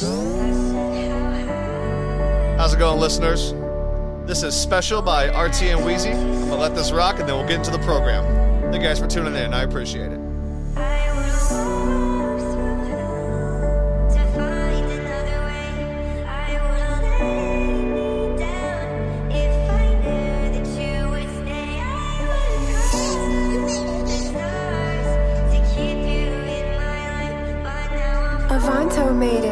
How's it going, listeners? This is Special by RTN Wheezy. I'm gonna let this rock and then we'll get into the program. Thank you guys for tuning in. I appreciate it. Avanto made it.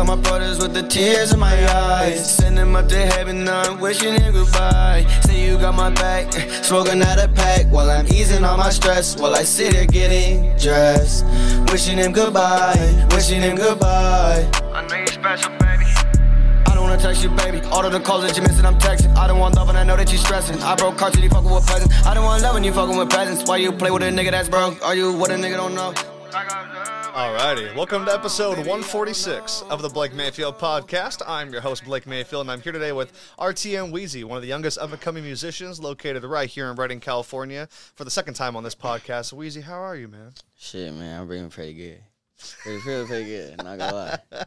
All my brothers with the tears in my eyes. Send them up to heaven, I'm wishing him goodbye. Say you got my back, smoking out a pack while I'm easing all my stress. While I sit here getting dressed. Wishing him goodbye, wishing him goodbye. I know you're special, baby. I don't wanna text you, baby. All of the calls that you missing, I'm texting. I don't want love and I know that you're stressing. I broke cards you fucking with presents. I don't want love when you fucking with presents. Why you play with a nigga that's broke? Are you what a nigga don't know? Alrighty, welcome to episode 146 of the Blake Mayfield podcast. I'm your host, Blake Mayfield, and I'm here today with RTN Wheezy, one of the youngest up and coming musicians located right here in Redding, California, for the second time on this podcast. Wheezy, how are you, man? Shit, man, I'm feeling pretty good. Pretty, feeling pretty good, not gonna lie.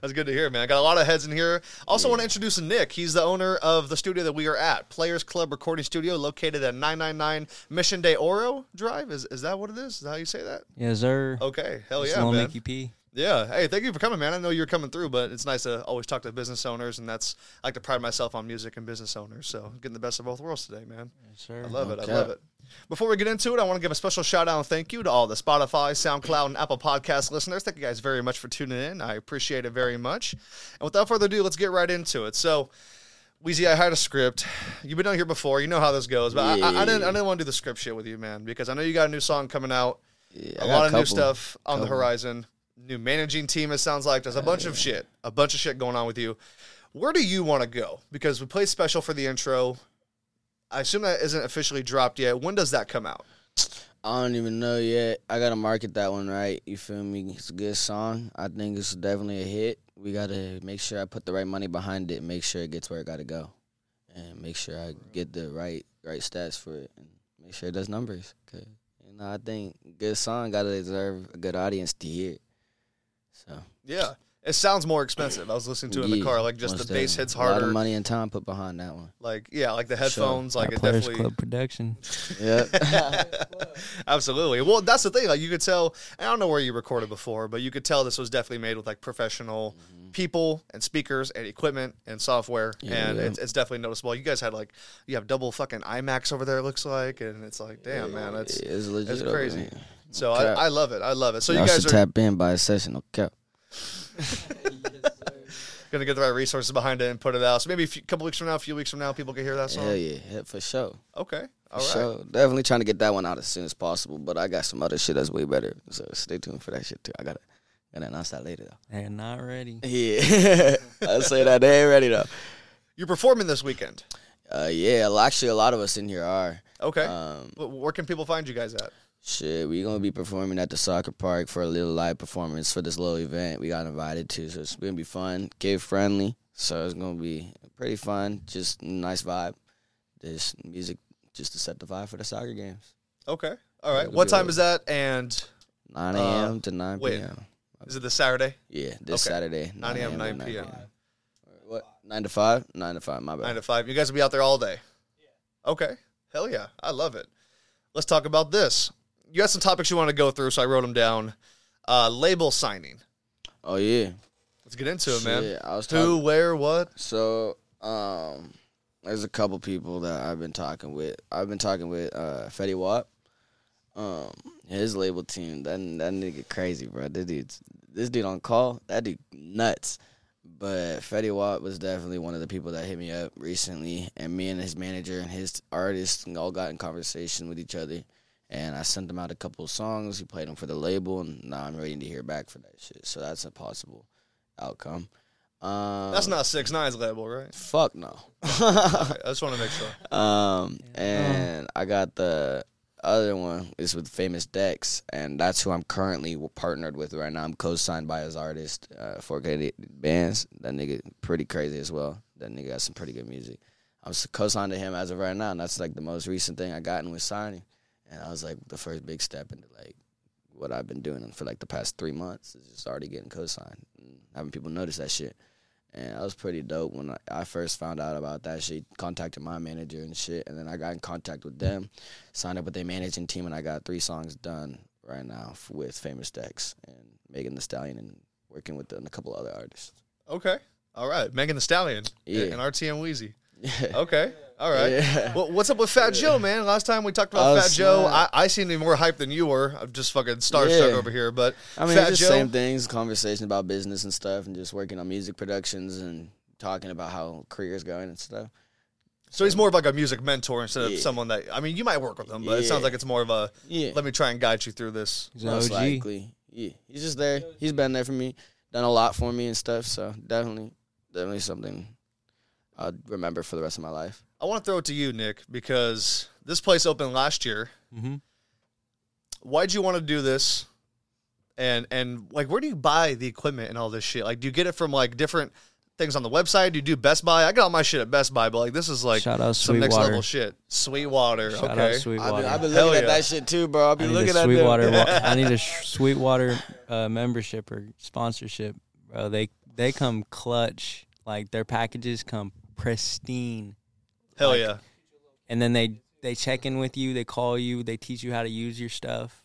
That's good to hear, man. I got a lot of heads in here. Also, want to introduce Nick. He's the owner of the studio that we are at, Players Club Recording Studio, located at 999 Mission de Oro Drive. Is, is that what it is? Is that how you say that? Yes, sir. Okay, hell Just yeah, little man. Nicky P. Yeah. Hey, thank you for coming, man. I know you're coming through, but it's nice to always talk to business owners, and that's I like to pride myself on music and business owners. So getting the best of both worlds today, man. Yes, sir. I love it. I love it. Before we get into it, I want to give a special shout out and thank you to all the Spotify, SoundCloud, and Apple Podcast listeners. Thank you guys very much for tuning in. I appreciate it very much. And without further ado, let's get right into it. So, Wheezy, I had a script. You've been on here before. You know how this goes, but I, I, I didn't. I didn't want to do the script shit with you, man, because I know you got a new song coming out Yeah, a lot of new stuff on the horizon. New managing team, it sounds like. There's a bunch of shit, a bunch of shit going on with you. Where do you want to go? Because we played special for the intro. I assume that isn't officially dropped yet. When does that come out? I don't even know yet. I gotta market that one right. You feel me? It's a good song. I think it's definitely a hit. We gotta make sure I put the right money behind it. Make sure it gets where it gotta go, and make sure I get the right right stats for it, and make sure it does numbers. Cause you know I think good song gotta deserve a good audience to hear. So Yeah, it sounds more expensive. I was listening to it in the yeah, car. Like just most the bass definitely. hits A lot harder. of money and time put behind that one. Like yeah, like the Sure. headphones. Like That it Players definitely. Club production. Yeah. Absolutely. Well, that's the thing. Like you could tell. I don't know where you recorded before, but you could tell this was definitely made with like professional mm-hmm. people and speakers and equipment and software, Yeah, and yeah. It's, it's definitely noticeable. You guys had like you have double fucking iMacs over there. It looks like, and it's like, damn man, that's it's legit. that's over crazy. there. so Okay. I, I love it. I love it. So Y'all you guys should are tap in by a session. Okay. gonna get the right resources behind it and put it out. So maybe a few, couple weeks from now, a few weeks from now, people can hear that song. Hell yeah, yeah, for sure. Okay. All For right. sure. Definitely trying to get that one out as soon as possible. But I got some other shit that's way better. So stay tuned for that shit too. I gotta gotta announce that later though. They're not ready. Yeah. I say that they ain't ready though. You're performing this weekend. Uh yeah, actually a lot of us in here are. Okay. Um Wh- Where can people find you guys at? Shit, we gonna be performing at the soccer park for a little live performance for this little event we got invited to. So it's gonna be fun, kid friendly. So it's gonna be pretty fun. Just nice vibe. This music just to set the vibe for the soccer games. Okay. All right. What time is that? And Nine Uh, AM to nine wait. PM. is it this Saturday? Yeah, this Okay. Saturday. 9 a.m., to 9 p.m. What? Nine to five? Nine to five. My bad. Nine to five. You guys will be out there all day. Yeah. Okay. Hell yeah. I love it. Let's talk about this. You had some topics you want to go through, so I wrote them down. Uh, label signing. oh yeah. Let's get into it, man. Shit, I was Who, talking. where, what? So, um, there's a couple people that I've been talking with. I've been talking with uh Fetty Wap. Um, his label team. That that nigga crazy, bro. This dude's this dude on call. That dude nuts. But Fetty Wap was definitely one of the people that hit me up recently, and me and his manager and his artist all got in conversation with each other. And I sent him out a couple of songs. He played them for the label, and now I'm waiting to hear back for that shit. So that's a possible outcome. Um, That's not Six Nine's label, right? Fuck no. Okay, I just want to make sure. um, and I got the other one is with Famous Dex, and that's who I'm currently partnered with right now. I'm co-signed by his artist, uh, 4K Bands. That nigga pretty crazy as well. That nigga got some pretty good music. I'm co-signed to him as of right now, and that's like the most recent thing I gotten with signing. And I was like the first big step into like what I've been doing for like the past three months is just already getting co-signed and having people notice that shit. And that was pretty dope when I, I first found out about that. She contacted my manager and shit, and then I got in contact with them, signed up with their managing team, and I got three songs done right now f- with Famous Dex and Megan Thee Stallion, and working with them, a couple other artists. Okay. All right. Megan Thee Stallion Yeah. and RTN Wheezy. Yeah. Okay. All right. Yeah. Well, what's up with Fat Joe, man? Last time we talked about Fat Joe, I. I seem to be more hyped than you were. I'm just fucking starstruck Yeah. over here. But I mean, Fat it's Joe, same things, conversation about business and stuff, and just working on music productions and talking about how careers going and stuff. so he's more of like a music mentor instead of someone that I mean, you might work with him, but it sounds like it's more of a Yeah, let me try and guide you through this. He's most OG. likely. Yeah, he's just there. He's been there for me, done a lot for me and stuff. So definitely, definitely something I'll remember for the rest of my life. I want to throw it to you, Nick, because this place opened last year. Mm-hmm. Why'd you want to do this? And and like, where do you buy the equipment and all this shit? Like, do you get it from like different things on the website? Do you do Best Buy? I got all my shit at Best Buy, but like, this is like Shout out some next Sweetwater. level shit. Sweetwater, Shout okay. out I've been, Sweetwater. I've been Hell looking yeah. at that shit too, bro. I've I been need looking a at Sweetwater. them. wa- I need a sh- Sweetwater uh, membership or sponsorship, bro. They they come clutch. Like their packages come pristine, Hell like- yeah. and then they they check in with you. They call you. They teach you how to use your stuff.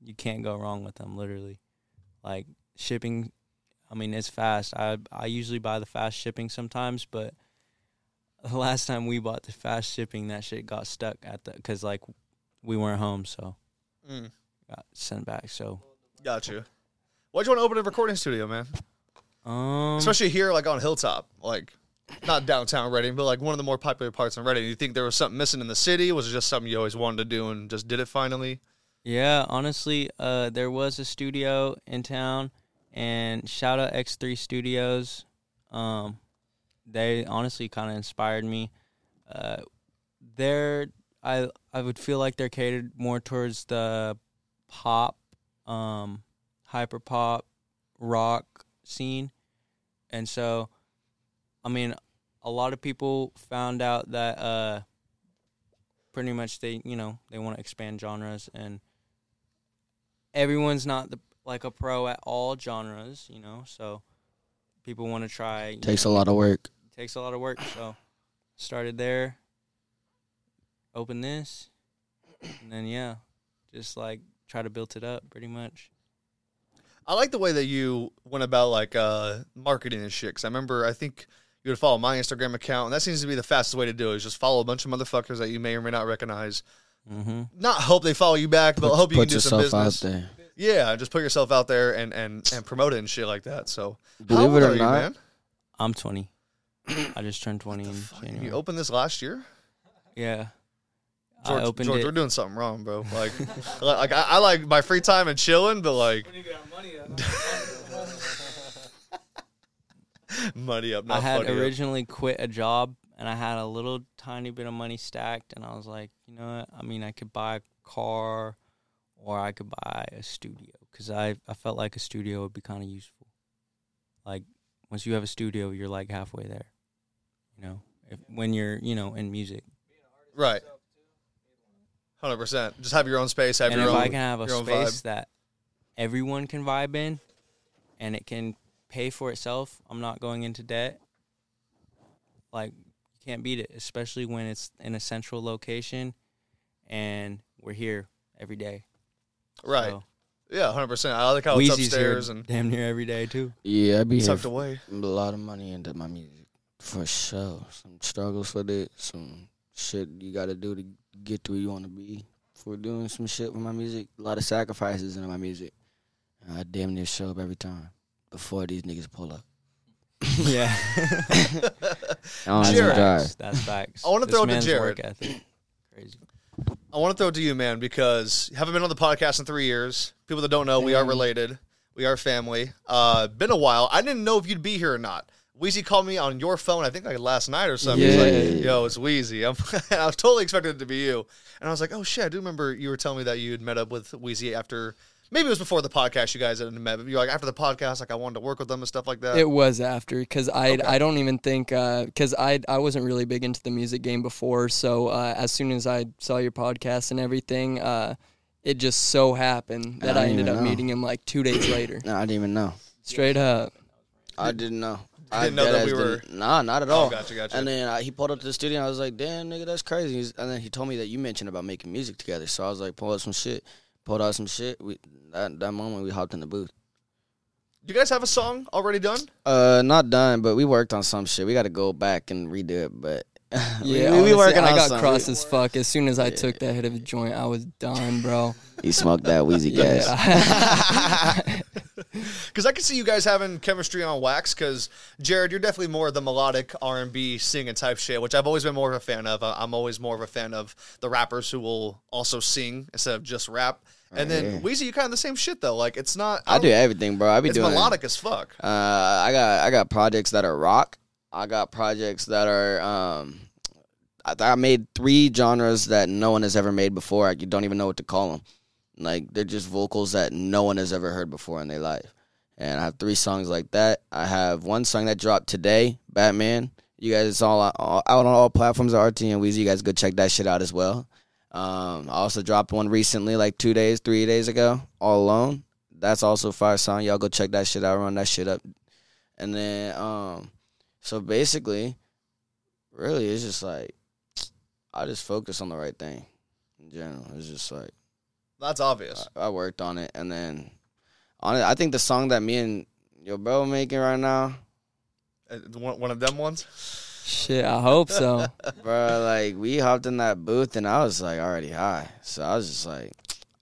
You can't go wrong with them. Literally, like shipping. I mean, it's fast. I I usually buy the fast shipping sometimes, but the last time we bought the fast shipping, that shit got stuck at the because like we weren't home, so Mm, got sent back. So got you. Why'd you want to open a recording studio, man? um, Especially here, like on Hilltop, like not downtown Redding, but like one of the more popular parts in Redding. You think there was something missing in the city? Was it just something you always wanted to do and just did it finally? yeah, honestly, uh, there was a studio in town, and shout out X Three Studios. Um, they honestly kind of inspired me. Uh, I I would feel like they're catered more towards the pop, um, hyper pop, rock scene, and so, I mean, a lot of people found out that uh, pretty much they you know they want to expand genres and everyone's not the like a pro at all genres, you know, so people want to try. you Takes a lot of work. takes a lot of work. So started there, open this, and then yeah, just like try to build it up pretty much. I like the way that you went about like uh, marketing and shit. Cause I remember, I think you would follow my Instagram account, and that seems to be the fastest way to do it. Is just follow a bunch of motherfuckers that you may or may not recognize. Mm-hmm. Not hope they follow you back, but hope you can do some business. out there. Yeah, just put yourself out there and and and promote it and shit like that. So, how Believe old it are or you, not, man? I'm 20. I just turned 20 in January. You opened this last year, yeah. George. I opened George, it. we're doing something wrong, bro. Like, like I, I like my free time and chilling, but like money up. Not I had funny up. originally quit a job and I had a little tiny bit of money stacked and I was like, you know what? I mean, I could buy a car or I could buy a studio cuz I I felt like a studio would be kind of useful. Like once you have a studio, you're like halfway there. You know, if, when you're, you know, in music. Right. Hundred percent. Just have your own space. Have and your if own. I can have a space vibe. that everyone can vibe in and it can pay for itself, I'm not going into debt. Like you can't beat it, especially when it's in a central location and we're here every day. Right. So, Yeah, hundred percent. I like how it's Wheezy's here upstairs and damn near every day too. Yeah, I be here tucked away. a lot of money into my music for sure. Some struggles with it, some shit you got to do to get to where you want to be. For doing some shit with my music, a lot of sacrifices into my music. I damn near show up every time before these niggas pull up. yeah. I That's Jared. facts. That's facts. I wanna This throw it to man's Jared. Work ethic. Crazy. I want to throw it to you, man, because you haven't been on the podcast in three years. People that don't know, we are related. We are family. Uh, been a while. I didn't know if you'd be here or not. Wheezy called me on your phone, I think like last night or something. He's Yeah. like, yo, it's Wheezy. I'm, I was totally expecting it to be you. And I was like, oh shit, I do remember you were telling me that you had met up with Wheezy after maybe it was before the podcast you guys had met. But you're like after the podcast, like I wanted to work with them and stuff like that. It was after because I Okay. I don't even think because I I wasn't really big into the music game before. So uh, as soon as I saw your podcast and everything, uh, it just so happened that I I, ended up know. meeting him like two days later. No, I didn't even know. Straight up. I didn't know. I didn't know that we were- didn't- Nah, not at Oh, all. gotcha, gotcha. And then uh, he pulled up to the studio. and I was like, "Damn, nigga, that's crazy." And then he told me that you mentioned about making music together. So I was like, "Pull out some shit." Pulled out some shit. We that that moment we hopped in the booth. Do you guys have a song already done? Uh, not done, but we worked on some shit. We got to go back and redo it, but Yeah, we, we honestly, working I got some. cross as fuck. As soon as I Yeah. took that hit of a joint, I was done, bro. He smoked that wheezy gas. Yeah. Because I can see you guys having chemistry on wax. Because Jared, you're definitely more of the melodic R and B singing type shit, which I've always been more of a fan of. I'm always more of a fan of the rappers who will also sing instead of just rap. And then Right. Wheezy, you kind of the same shit though. Like it's not. I don't- do everything, bro. I be It's doing melodic as fuck. Uh, I got I got projects that are rock. I got projects that are um. I, I made three genres that no one has ever made before. I you don't even know what to call them. Like they're just vocals that no one has ever heard before in their life. And I have three songs like that. I have one song that dropped today, Batman. You guys, it's all, all out on all platforms of RTN Wheezy. You guys go check that shit out as well. Um, I also dropped one recently, like two days, three days ago, All Alone. That's also fire song. Y'all go check that shit out, run that shit up. And then, um, so basically, really, it's just like I just focus on the right thing in general. It's just like That's obvious. I, I worked on it, and then on it, I think the song that me and your bro making right now, Uh, One, one of them ones. Shit, I hope so. bro, like we hopped in that booth, and I was like already high, so I was just like,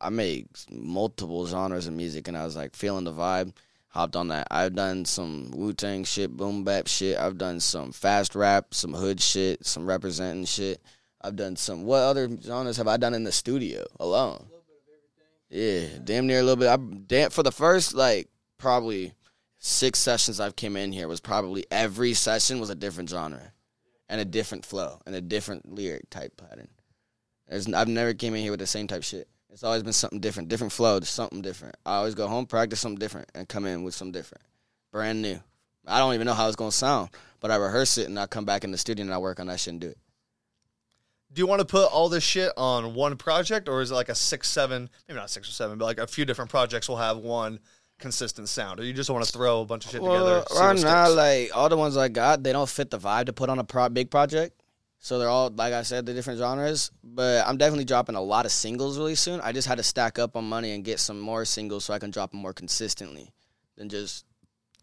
I made multiple genres of music, and I was like feeling the vibe. Hopped on that. I've done some Wu Tang shit, boom bap shit. I've done some fast rap, some hood shit, some representing shit. I've done some. What other genres have I done in the studio alone? Yeah, damn near a little bit. I damn for the first like probably six sessions I've came in here was probably every session was a different genre and a different flow and a different lyric type pattern. There's, I've never came in here with the same type shit. It's always been something different, different flow, something different. I always go home, practice something different, and come in with something different, brand new. I don't even know how it's gonna sound, but I rehearse it and I come back in the studio and I work on that shit and do it. Do you want to put all this shit on one project, or is it like a six, seven, maybe not six or seven, but like a few different projects will have one consistent sound, or you just want to throw a bunch of shit together? see right now, like all the ones I got, they don't fit the vibe to put on a pro- big project. So they're all, like I said, the different genres. But I'm definitely dropping a lot of singles really soon. I just had to stack up on money and get some more singles so I can drop them more consistently than just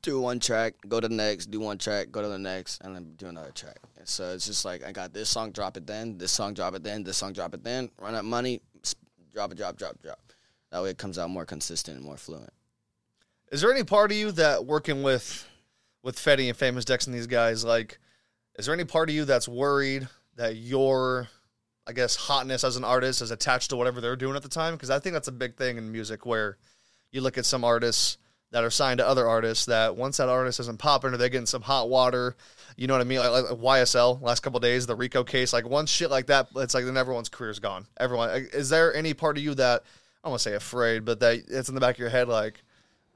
do one track, go to the next, do one track, go to the next, and then do another track. And so it's just like I got this song, drop it then, this song, drop it then, this song, drop it then, run up money, drop it, drop, drop, drop. That way it comes out more consistent and more fluent. Is there any part of you that working with with Fetty and Famous Dex and these guys, like, is there any part of you that's worried that your, I guess, hotness as an artist is attached to whatever they're doing at the time? Because I think that's a big thing in music where you look at some artists that are signed to other artists that once that artist isn't popping or they're getting some hot water, you know what I mean? Like, like YSL last couple days, the Rico case, like once shit like that, it's like then everyone's career's gone. Everyone, is there any part of you that I don't want to say afraid, but that it's in the back of your head like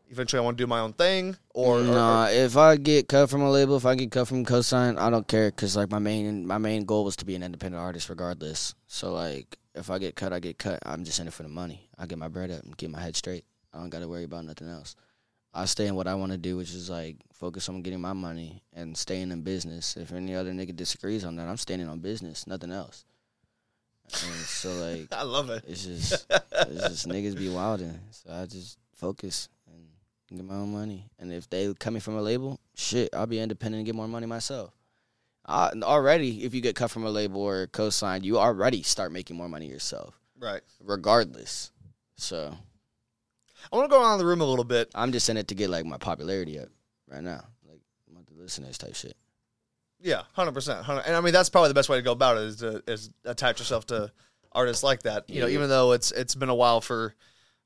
eventually I want to do my own thing or, or- Nah, if I get cut from a label, if I get cut from cosign, I don't care because like my main my main goal was to be an independent artist regardless. So like if I get cut, I get cut. I'm just in it for the money. I get my bread up and get my head straight. I don't got to worry about nothing else. I stay in what I want to do, which is like focus on getting my money and staying in business. If any other nigga disagrees on that, I'm standing on business, nothing else. And so like I love it. it's just it's just niggas be wilding. So I just focus get my own money. And if they coming from a label, shit, I'll be independent and get more money myself. I, already, if you get cut from a label or co-signed, you already start making more money yourself, Right. regardless. So I want to go around the room a little bit. I'm just in it to get like my popularity up right now, like monthly listeners type shit. Yeah, hundred percent. And I mean that's probably the best way to go about it is to is attach yourself to artists like that. You know, even though it's it's been a while for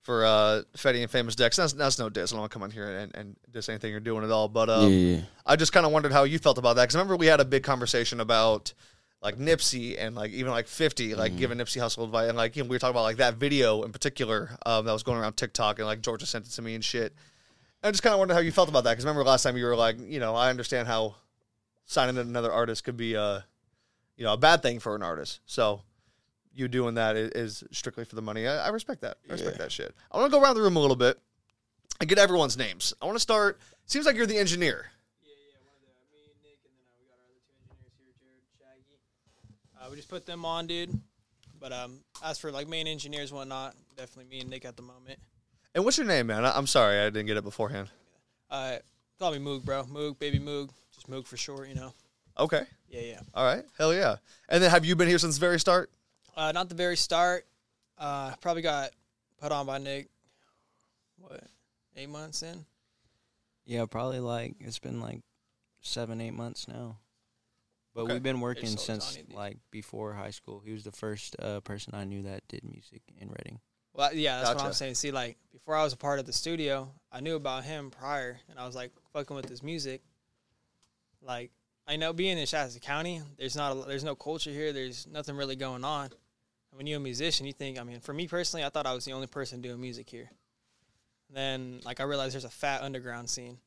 for uh Fetty and Famous Dex. That's that's no diss. I don't want to come on here and, and diss anything you're doing at all. But um, yeah, I just kind of wondered how you felt about that because remember we had a big conversation about like Nipsey and like even like 50, Mm-hmm. like giving Nipsey Hussle advice. And like, you know, we were talking about like that video in particular um, that was going around TikTok and like Georgia sent it to me and shit. I just kind of wondered how you felt about that because remember last time you were like, you know, I understand how signing another artist could be a, you know, a bad thing for an artist. So you doing that is, is strictly for the money. I, I respect that. I respect Yeah. that shit. I want to go around the room a little bit and get everyone's names. I want to start. Seems like you're the engineer. Yeah, yeah, one of the me, and Nick, and then uh, we got our other two engineers here, Jared, Shaggy. Uh, we just put them on, dude. But um, as for like main engineers, and whatnot, definitely me and Nick at the moment. And what's your name, man? I, I'm sorry I didn't get it beforehand. Uh, call me Moog, bro. Moog, baby Moog, just Moog for short, you know. Okay. Yeah, yeah. All right. Hell yeah. And then have you been here since the very start? Uh, not the very start. Uh, probably got put on by Nick. What, eight months in? Yeah, probably like it's been like seven, eight months now. But Okay. we've been working so since tiny, dude. like before high school. He was the first uh, person I knew that did music in Redding. Well, yeah, that's what I'm saying. See, like before I was a part of the studio, I knew about him prior, and I was like fucking with his music. Like I know being in Shasta County, there's not a, there's no culture here. There's nothing really going on. And when you're a musician, you think. I mean, for me personally, I thought I was the only person doing music here. then, like, I realized there's a fat underground scene,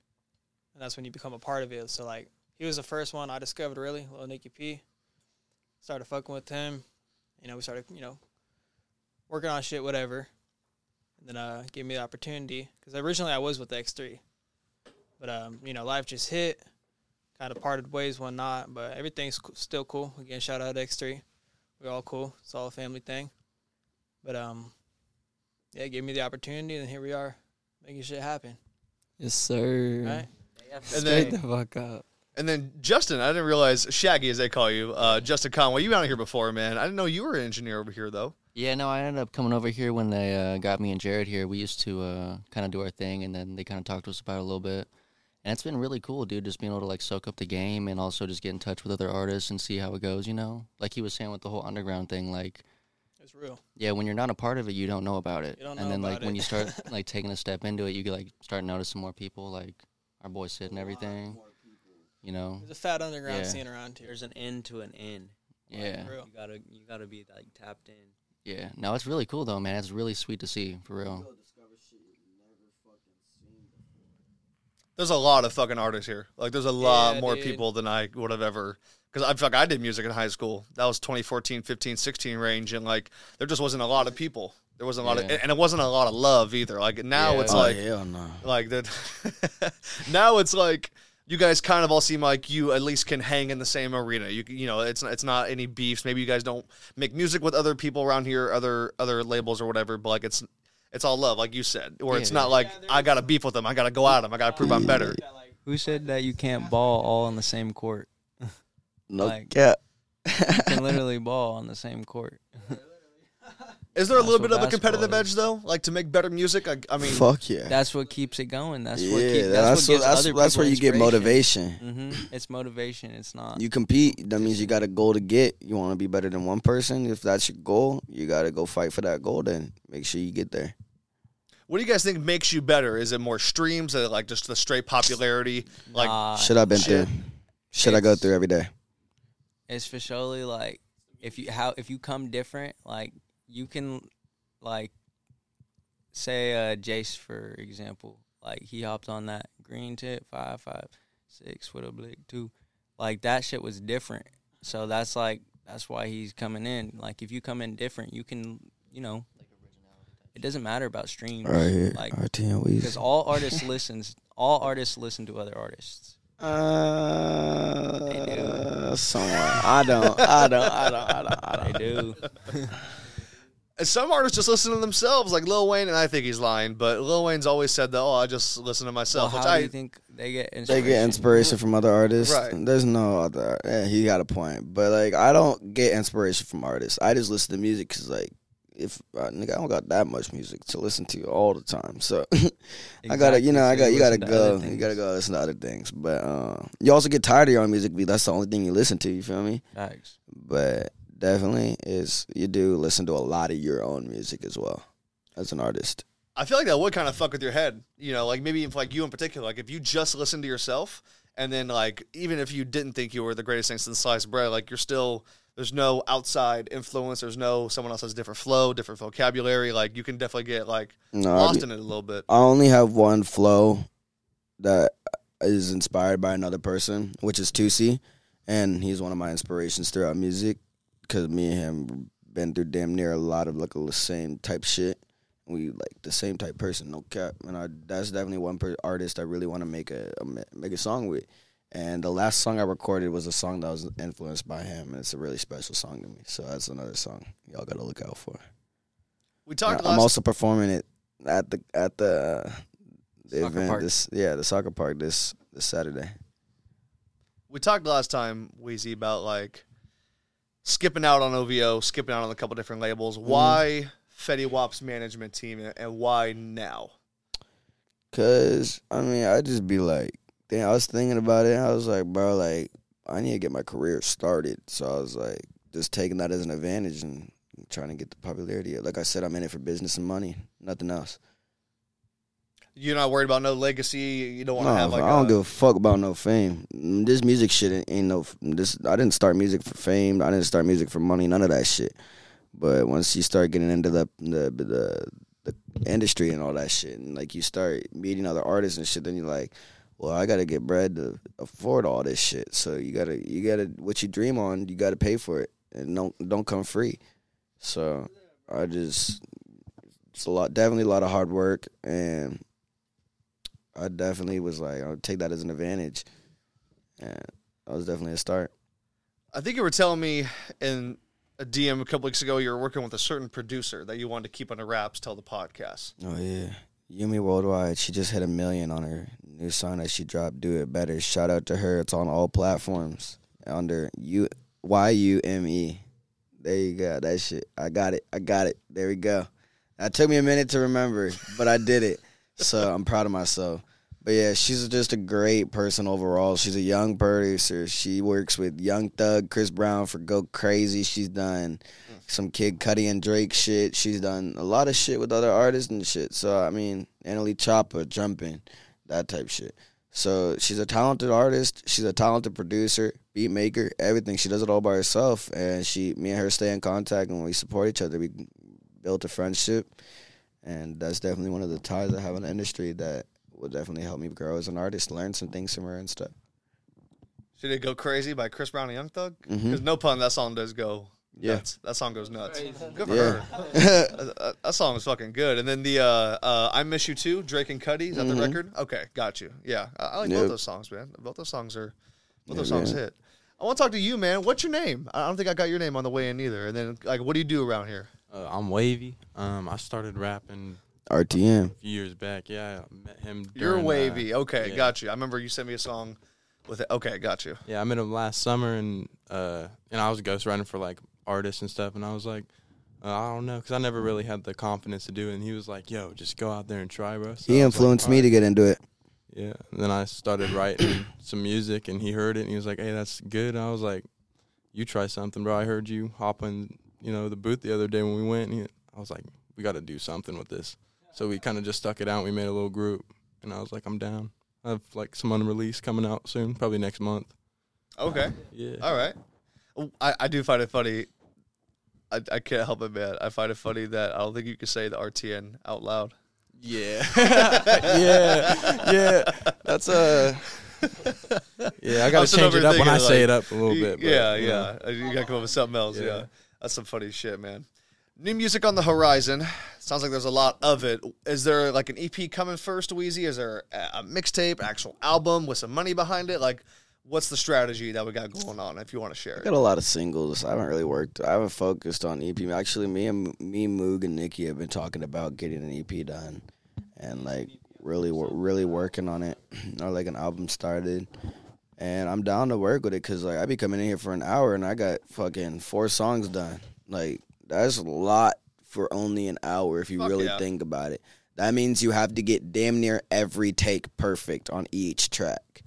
and that's when you become a part of it. So, like, he was the first one I discovered really, little Nicky P. Started fucking with him. You know, we started, you know, working on shit, whatever. And then uh, gave me the opportunity because originally I was with X3, but um, you know, life just hit, kind of parted ways, one not. But everything's still cool. Again, shout out to X3. We're all cool. It's all a family thing. But um, yeah, it gave me the opportunity, and here we are, making shit happen. Yes, sir. Right? And Straight then, the fuck up. and then Justin, I didn't realize Shaggy, as they call you, uh, Justin Conway. You've been out here before, man. I didn't know you were an engineer over here, though. Yeah, no, I ended up coming over here when they uh, got me and Jared here. We used to uh, kind of do our thing, and then they kind of talked to us about it a little bit. And it's been really cool, dude, just being able to like soak up the game and also just get in touch with other artists and see how it goes, you know? Like he was saying with the whole underground thing, like, It's real. yeah, when you're not a part of it, you don't know about it. You don't and know then like about when you start like taking a step into it, you get like start noticing more people, like our boy Sid and everything. You know? There's a fat underground Yeah. scene around here. There's an end to an end. Yeah. real. You gotta you gotta be like tapped in. Yeah. No, it's really cool though, man. It's really sweet to see, for real. There's a lot of fucking artists here. Like, there's a lot Yeah, more dude. people than I would have ever. Because I fuck, I did music in high school. That was 2014, 15, 16 range, and like there just wasn't a lot of people. There wasn't a lot of, and it wasn't a lot of love either. Like now Yeah. it's oh like, hell no. like that. now it's like you guys kind of all seem like you at least can hang in the same arena. You you know, it's it's not any beefs. Maybe you guys don't make music with other people around here, other other labels or whatever. But like it's it's all love, like you said. Or it's Yeah. not like Yeah, I got to beef with them. I got to go at them. I got to prove I'm better. Who said that you can't ball all on the same court? No Like- cap. You can literally ball on the same court. Is there a That's little what bit of a competitive basketball edge though, like to make better music? I, I mean, Fuck yeah. That's what keeps it going. That's yeah, what keep, that's that's, what, what gives that's, other that's where you get motivation. hmm It's motivation. It's not. You compete. That means you got a goal to get. You want to be better than one person. If that's your goal, you got to go fight for that goal. Then make sure you get there. What do you guys think makes you better? Is it more streams, or like just the straight popularity? Like, Nah, Shit I've been shit. through. Shit I go through every day. it's for surely like if you how if you come different, like you can like say uh Jace for example, like he hopped on that green tip five five six with a blick two, like that shit was different. So that's like that's why he's coming in. Like if you come in different, you can you know. It doesn't matter about streams, Right here. like RTN because all artists listens. All artists listen to other artists. Uh, somewhat. I don't. I don't. I don't. I don't. I They don't. do. and some artists just listen to themselves, like Lil Wayne, and I think he's lying, but Lil Wayne's always said that. Oh, I just listen to Well, myself, how which do I you think they get They inspiration? get inspiration from other artists. Right. There's no other. Yeah, he got a point. But like, I don't get inspiration from artists. I just listen to music because like, if uh, nigga, I don't got that much music to listen to all the time. So I gotta, you Exactly, know, I got you gotta go. You gotta go listen to other things. But uh, you also get tired of your own music. Because that's the only thing you listen to. You feel me? Facts. But definitely is you do listen to a lot of your own music as well as an artist. I feel like that would kind of fuck with your head. You know, like maybe if like you in particular, like if you just listen to yourself, and then like even if you didn't think you were the greatest thing since sliced bread, like you're still there's no outside influence. There's no someone else has different flow, different vocabulary. Like you can definitely get like No, I lost mean- in it a little bit. I only have one flow that is inspired by another person, which is Toosii, and he's one of my inspirations throughout music because me and him been through damn near a lot of like the same type shit. We like the same type person, no cap. And I, that's definitely one per- artist I really want to make a, a make a song with. And the last song I recorded was a song that was influenced by him, and it's a really special song to me. So that's another song y'all gotta look out for. We talked I'm also performing it at the at the, uh, the Soccer event park. this yeah the soccer park this this Saturday. we talked last time, Wheezy, about like skipping out on OVO, skipping out on a couple different labels. Mm-hmm. Why Fetty Wap's management team and- and why now? Cause I mean I just be like, damn, I was thinking about it. I was like, bro, like I need to get my career started. So I was like, just taking that as an advantage and trying to get the popularity. Like I said, I'm in it for business and money, nothing else. You're not worried about no legacy. You don't want No, to have like I don't a- give a fuck about no fame. This music shit ain't, ain't no. This I didn't start music for fame. I didn't start music for money. None of that shit. But once you start getting into the the the, the industry and all that shit, and like you start meeting other artists and shit, then you're like, well, I gotta get bread to afford all this shit. So you gotta you gotta what you dream on, you gotta pay for it, and don't don't come free. So I just it's a lot, definitely a lot of hard work, and I definitely was like, I'll take that as an advantage, and that was definitely a start. I think you were telling me in a DM a couple weeks ago you were working with a certain producer that you wanted to keep under wraps till the podcast. Oh yeah, Yumi Worldwide. She just hit a million on her new song that she dropped. Do it better. Shout out to her. It's on all platforms under U Y U M E. There you go. That shit. I got it. I got it. There we go. That took me a minute to remember, but I did it. So I'm proud of myself. But yeah, she's just a great person overall. She's a young producer. She works with Young Thug, Chris Brown for Go Crazy. She's done some Kid Cudi and Drake shit. She's done a lot of shit with other artists and shit. So I mean, Annalie Chopper, jumping, that type shit. So she's a talented artist. She's a talented producer, beat maker, everything. She does it all by herself, and she, me and her stay in contact, and we support each other. We built a friendship, and that's definitely one of the ties I have in the industry that will definitely help me grow as an artist, learn some things from her and stuff. Should it go crazy by Chris Brown and Young Thug? Mhm. Because no pun, that song does go Yeah. nuts. That song goes nuts. Good for Yeah. her. That song is fucking good. And then the uh, uh, "I Miss You Too," Drake and Cudi. Is that the Mhm. record? Okay, got you. Yeah, I, I like both those songs, man. Both those songs are both Yeah, those songs man. hit. I want to talk to you, man. What's your name? I don't think I got your name on the way in either. And then, like, what do you do around here? Uh, I'm Wavy. Um, I started rapping RTM. a few years back. Yeah, I met him. You're during, uh, wavy. okay, yeah. got you. I remember you sent me a song with it. Okay, got you. Yeah, I met him last summer, and uh, and I was ghostwriting for like artists and stuff, and I was like, uh, I don't know, because I never really had the confidence to do it. And he was like, Yo, just go out there and try, bro. So He I was like, influenced me to get into it. Yeah, and then I started writing some music, and he heard it, and he was like, Hey, that's good. And I was like, You try something, bro. I heard you hop in, you know, the booth the other day when we went. And he, I was like, We got to do something with this. So we kind of just stuck it out. We made a little group, and I was like, I'm down. I have like some unreleased coming out soon, probably next month. Okay. Yeah. All right. Oh, I, I do find it funny. I, I can't help it, man. I find it funny that I don't think you can say the RTN out loud. Yeah. yeah. Yeah. That's uh Yeah, I gotta change it up when I thinking, say it up a little bit. but, yeah, you know. yeah. You gotta come up with something else. Yeah. Yeah. that's some funny shit, man. New music on the horizon. Sounds like there's a lot of it. Is there like an EP coming first, Wheezy? Is there a, a mixtape, actual album with some money behind it? Like, what's the strategy that we got going on? If you want to share it. got a lot of singles. I haven't really worked. I haven't focused on EP. Actually, me and me, Moog, and Nicky have been talking about getting an EP done, and like really, really working on it, or like an album started. And I'm down to work with it because like I be coming in here for an hour and I got fucking four songs done. Like that's a lot for only an hour if you Fuck really yeah. think about it. That means you have to get damn near every take perfect on each track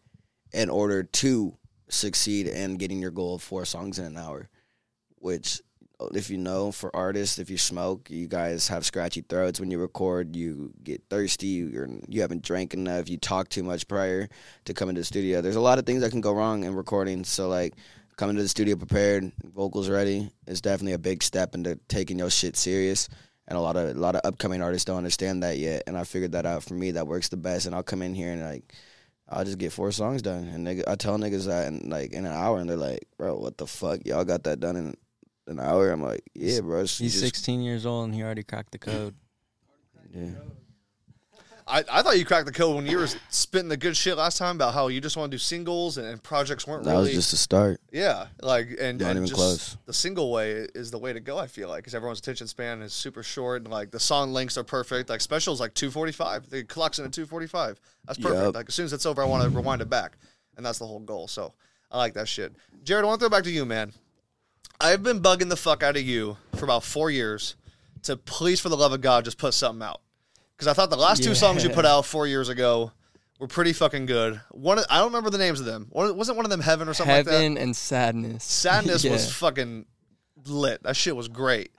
in order to succeed in getting your goal of four songs in an hour. Which, if you know, for artists, if you smoke, you guys have scratchy throats when you record. You get thirsty. You're you haven't drank enough. You talk too much prior to coming to the studio. There's a lot of things that can go wrong in recording. So like. coming to the studio prepared, vocals ready is definitely a big step into taking your shit serious. And a lot of a lot of upcoming artists don't understand that yet. And I figured that out for me. That works the best. And I'll come in here and like I'll just get four songs done. And nigga, I tell niggas that in like in an hour, and they're like, "Bro, what the fuck? Y'all got that done in an hour?" I'm like, "Yeah, bro." He's just- 16 years old and he already cracked the code. Yeah. I, I thought you cracked the code when you were spitting the good shit last time about how you just want to do singles and, and projects weren't That really was just a start. yeah like and, Not and even just close. the single way is the way to go I feel like because everyone's attention span is super short and like the song lengths are perfect. Like specials like 245 the clock's in at 245 that's perfect. Yup. like as soon as it's over I want to rewind it back. And that's the whole goal. So I like that shit. Jared I want to throw it back to you man. I've been bugging the fuck out of you for about four years to please for the love of God just put something out because I thought the last two songs you put out four years ago were pretty fucking good. One, I don't remember the names of them. One, wasn't one of them Heaven or something like that? Heaven and sadness. Sadness was fucking lit. That shit was great.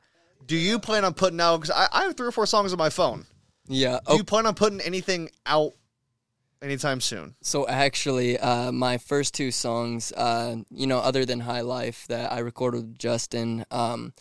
Do you plan on putting out? Because I, I have three or four songs on my phone. Yeah. Do Oh, you plan on putting anything out anytime soon? So actually, uh, my first two songs, uh, you know, other than High Life that I recorded with Justin, um,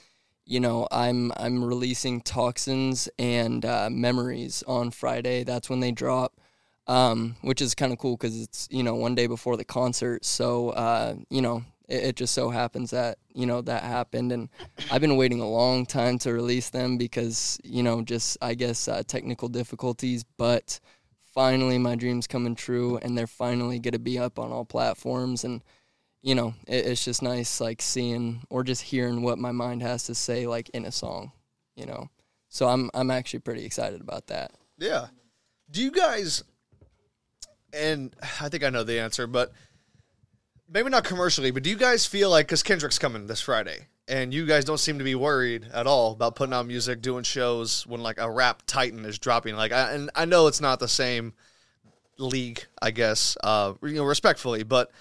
you know, I'm I'm releasing Toxins and uh, Memories on Friday. That's when they drop, um, which is kind of cool because it's you know one day before the concert. So uh, you know, it, it just so happens that you know that happened, and I've been waiting a long time to release them because you know just I guess uh, technical difficulties, but finally my dreams coming true and they're finally to be up on all platforms and you know it, it's just nice like seeing or just hearing what my mind has to say like in a song you know so i'm i'm actually pretty excited about that Yeah. Do you guys? And I think I know the answer, but maybe not commercially. But do you guys feel like because Kendrick's coming this Friday, and you guys don't seem to be worried at all about putting out music, doing shows when like a rap titan is dropping? Like, I, and I know it's not the same league, I guess, uh, you know, respectfully, but.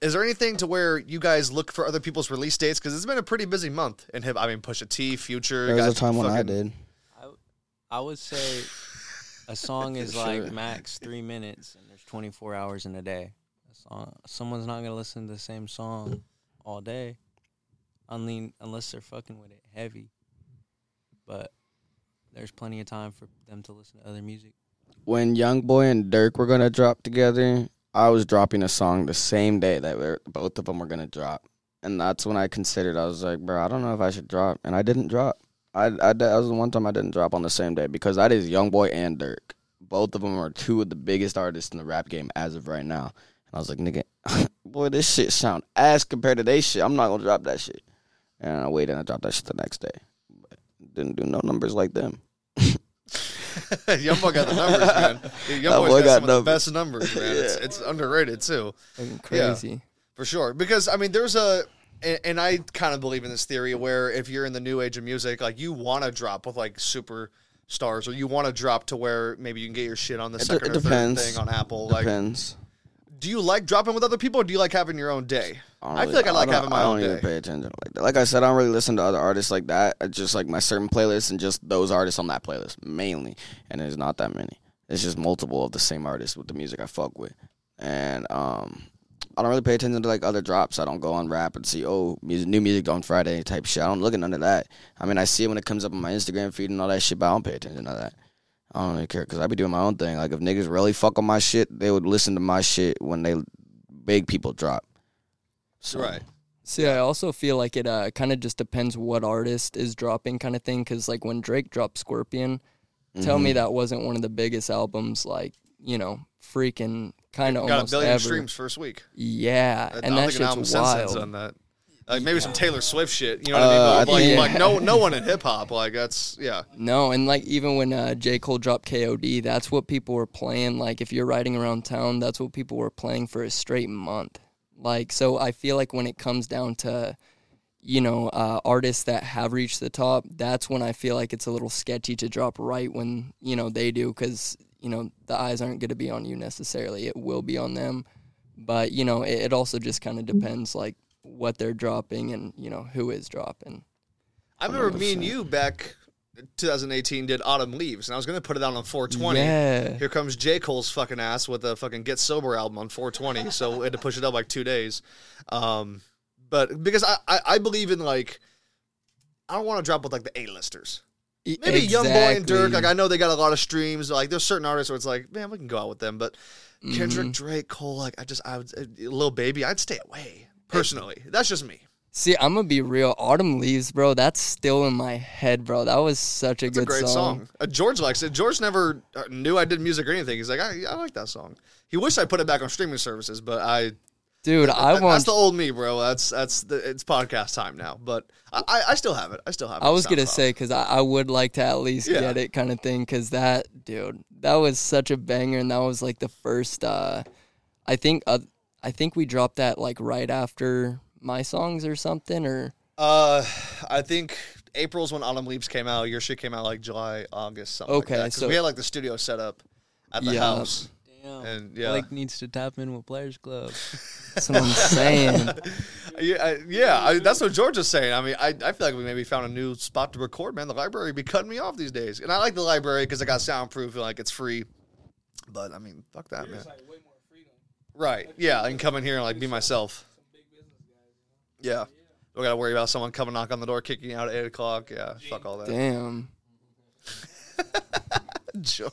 Is there anything to where you guys look for other people's release dates? Because it's been a pretty busy month in hip. I mean, Pusha T, Future. There was a guys time when I did. I would say a song is Sure. like max three minutes, and there's 24 hours in a day. A song, someone's not gonna listen to the same song all day, unless unless they're fucking with it heavy. But there's plenty of time for them to listen to other music. When Young Boy and Durk were gonna drop together, I was dropping a song the same day that both of them were gonna drop, and that's when I considered. I was like, bro, I don't know if I should drop, and I didn't drop. I, I that was the one time I didn't drop on the same day because that is Young Boy and Durk. Both of them are two of the biggest artists in the rap game as of right now. And I was like, nigga, boy, this shit sound ass compared to they shit. I'm not gonna drop that shit. And I waited and I dropped that shit the next day. But didn't do no numbers like them. Young boy got the numbers, man. Young That boy's boy got, got some of the best numbers, man. It's, it's underrated too, Yeah. crazy for sure. Because I mean, there's a, and, and I kind of believe in this theory where if you're in the new age of music, like you want to drop with like super stars, or you want to drop to where maybe you can get your shit on the It, second or third thing on Apple. Like, Depends. Do you like dropping with other people, or do you like having your own day? don't I feel like I like don't- having my I own don't even day. pay attention like that. Like I said, I don't really listen to other artists like that. I just like my certain playlists and just those artists on that playlist mainly. And there's not that many. It's just multiple of the same artists with the music I fuck with. And um, I don't really pay attention to like other drops. I don't go on rap and see oh music, new music on Friday type shit. I don't look at none of that. I mean, I see it when it comes up on my Instagram feed and all that shit, but I don't pay attention to that. I don't really care because I be doing my own thing. Like if niggas really fuck on my shit, they would listen to my shit when they big people drop. So, Right. See, I also feel like it uh, kind of just depends what artist is dropping, kind of thing. Because like when Drake dropped Scorpion, tell Mm-hmm. me that wasn't one of the biggest albums, like you know, freaking kind of Got a billion ever. streams first week. Yeah, I and don't that think an album shit's since then's wild. done that. Like maybe some Taylor Swift shit, you know what I Uh, mean? But like, think- like no, no one in hip hop. Like that's yeah. No, and like even when uh, J Cole dropped KOD, that's what people were playing. Like if you're riding around town, that's what people were playing for a straight month. Like so, I feel like when it comes down to, you know, uh, artists that have reached the top, that's when I feel like it's a little sketchy to drop right when you know they do, because you know the eyes aren't going to be on you necessarily. It will be on them, but you know it, it also just kind of depends like what they're dropping and you know who is dropping. I remember me and you back 2018 did Autumn Leaves, and I was gonna put it out on 420. Yeah. Here comes J Cole's fucking ass with a fucking Get Sober album on 420, so we had to push it up like two days. Um, but because I, I I believe in like I don't want to drop with like the A-listers. Maybe Young Boy and Durk. Like I know they got a lot of streams. Like there's certain artists where it's like, man, we can go out with them. But Kendrick, Mhm. Drake, Cole, like I just I would, a little baby, I'd stay away personally. That's just me. See, I'm gonna be real. Autumn Leaves, bro. That's still in my head, bro. That was such a a good great song. Uh, George likes it. George never uh, knew I did music or anything. He's like, I, I like that song. He wished I put it back on streaming services, but I dude. I want. That's the old me, bro. That's that's the, it's podcast time now. But I, I, still have it. I still have it. I was gonna say because I, I would like to at least Yeah. get it, kind of thing. Because that, dude, that was such a banger, and that was like the first. uh I think. Uh, I think we dropped that like right after my songs or something, or Uh, I think April's when Autumn Leaves came out. Your shit came out like July, August, something Okay, like that. 'Cause so- we had like the studio set up at the Yeah. house, Damn. and yeah, Blake needs to tap in with Players Club. that's what I'm saying. yeah, I, yeah. I, that's what George is saying. I mean, I, I feel like we maybe found a new spot to record. Man, the library be cutting me off these days, and I like the library because I got soundproof and like it's free. But I mean, fuck that, man. Right? Yeah, I can come in here and like be myself. Yeah. We gotta worry about someone coming knock on the door, kicking you out at eight o'clock. Yeah, fuck all that. Damn. George.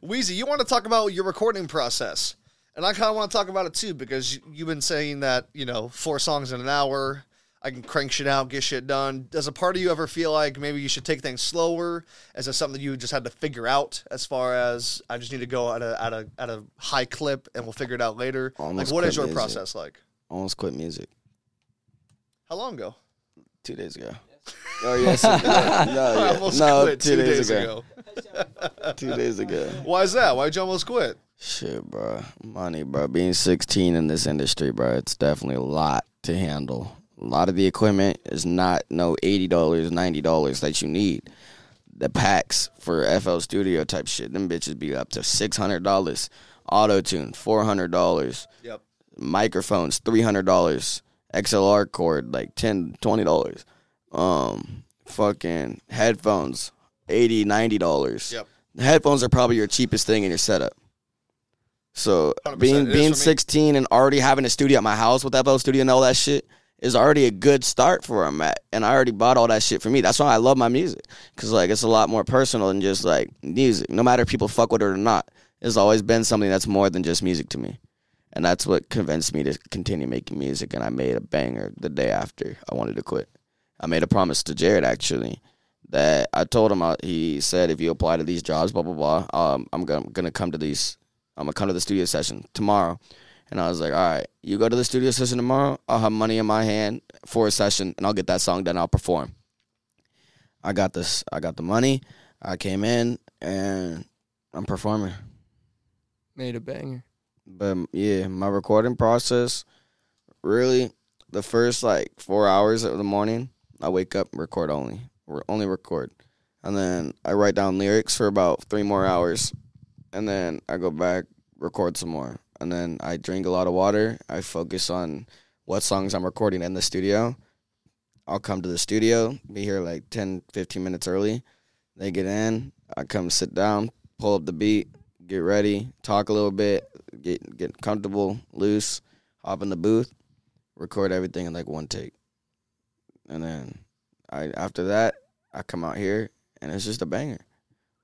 Wheezy, you want to talk about your recording process. And I kind of want to talk about it too because you- you've been saying that, you know, four songs in an hour, I can crank shit out, get shit done. Does a part of you ever feel like maybe you should take things slower? Is it something you just had to figure out as far as I just need to go at a, at a, at a high clip and we'll figure it out later? Almost like, what is your music. process like? Almost quit music How long ago? two days ago. Oh yes, no, yeah. almost no, quit two, days, ago. Two days ago. Why is that? Why'd you almost quit? Shit, bro. Money, bro. Being 16 in this industry, bro, it's definitely a lot to handle. A lot of the equipment is not no $80, $90 that you need. The packs for FL Studio type shit, them bitches be up to $600. Auto tune, $400. Yep. Microphones, $300. XLR cord, like $10, $20. Um, fucking headphones, $80, $90. Yep. Headphones are probably your cheapest thing in your setup. So 100%, being being 16 and already having a studio at my house with FL Studio and all that shit is already a good start for where I'm at. And I already bought all that shit for me. That's why I love my music because like it's a lot more personal than just like music. No matter if people fuck with it or not, it's always been something that's more than just music to me. And that's what convinced me to continue making music. And I made a banger the day after I wanted to quit. I made a promise to Jared actually that I told him. I, he said if you apply to these jobs, blah blah blah, um, I'm gonna, gonna come to these. I'm gonna come to the studio session tomorrow. And I was like, all right, you go to the studio session tomorrow. I'll have money in my hand for a session, and I'll get that song done. I'll perform. I got this. I got the money. I came in, and I'm performing. Made a banger. But yeah, my recording process, really, the first like four hours of the morning, I wake up, record only, only record, and then I write down lyrics for about three more hours, and then I go back, record some more, and then I drink a lot of water. I focus on what songs I'm recording in the studio. I'll come to the studio, be here like 10, 15 minutes early. They get in, I come sit down, pull up the beat, get ready, talk a little bit, get get comfortable, loose, hop in the booth, record everything in like one take. And then I after that, I come out here and it's just a banger.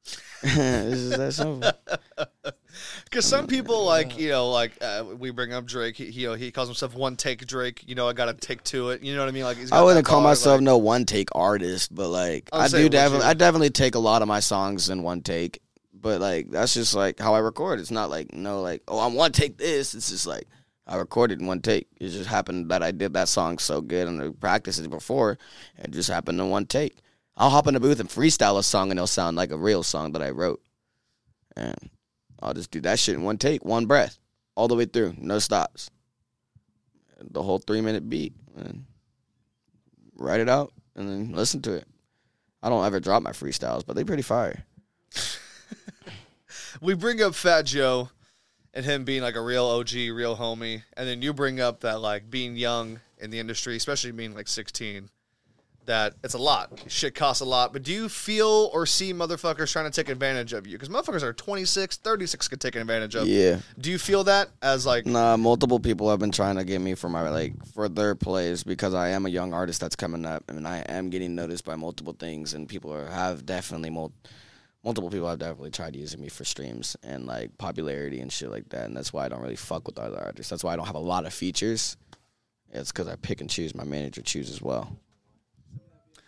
it's just that simple. Because some people like you know like uh, we bring up Drake. He, he you know he calls himself one take Drake. You know I got to take to it. You know what I mean? Like he's got I wouldn't call bar, myself like- no one take artist, but like I saying, do definitely? I definitely take a lot of my songs in one take. But like that's just like how I record. It's not like no like oh I'm one take this. It's just like I recorded in one take. It just happened that I did that song so good and I practiced it before. It just happened in one take. I'll hop in the booth and freestyle a song and it'll sound like a real song that I wrote. And I'll just do that shit in one take, one breath, all the way through, no stops. The whole three minute beat. And write it out and then listen to it. I don't ever drop my freestyles, but they pretty fire. we bring up Fat Joe and him being like a real OG, real homie, and then you bring up that like being young in the industry, especially being like 16. That it's a lot. Shit costs a lot. But do you feel or see motherfuckers trying to take advantage of you? Because motherfuckers are 26, 36 could take advantage of. Yeah. Do you feel that as like Nah, multiple people have been trying to get me for my like for their plays because I am a young artist that's coming up and I am getting noticed by multiple things and people are, have definitely mul- multiple people have definitely tried using me for streams and like popularity and shit like that and that's why I don't really fuck with other artists. That's why I don't have a lot of features. It's because I pick and choose. My manager chooses as well.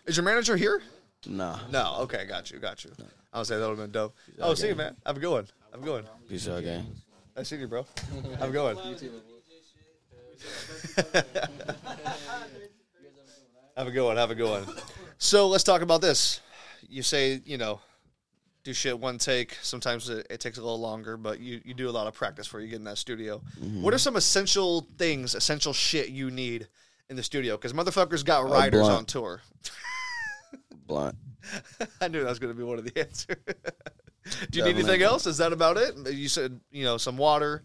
Is your manager here? Nah, No. Okay, got you, got you. I would say that would have been dope. Oh, see you, man. Have a good one. Have a good one. peace out, gang. I see you, bro. Have a good one. have a good one. Have a good one. So let's talk about this. You say you know, do shit one take. Sometimes it, it takes a little longer, but you, you do a lot of practice before you get in that studio. What are some essential things, essential shit you need in the studio? Because motherfuckers got riders on tour. Blunt. I knew that was going to be one of the answers. Do you need anything else? Is that about it? You said, you know, some water.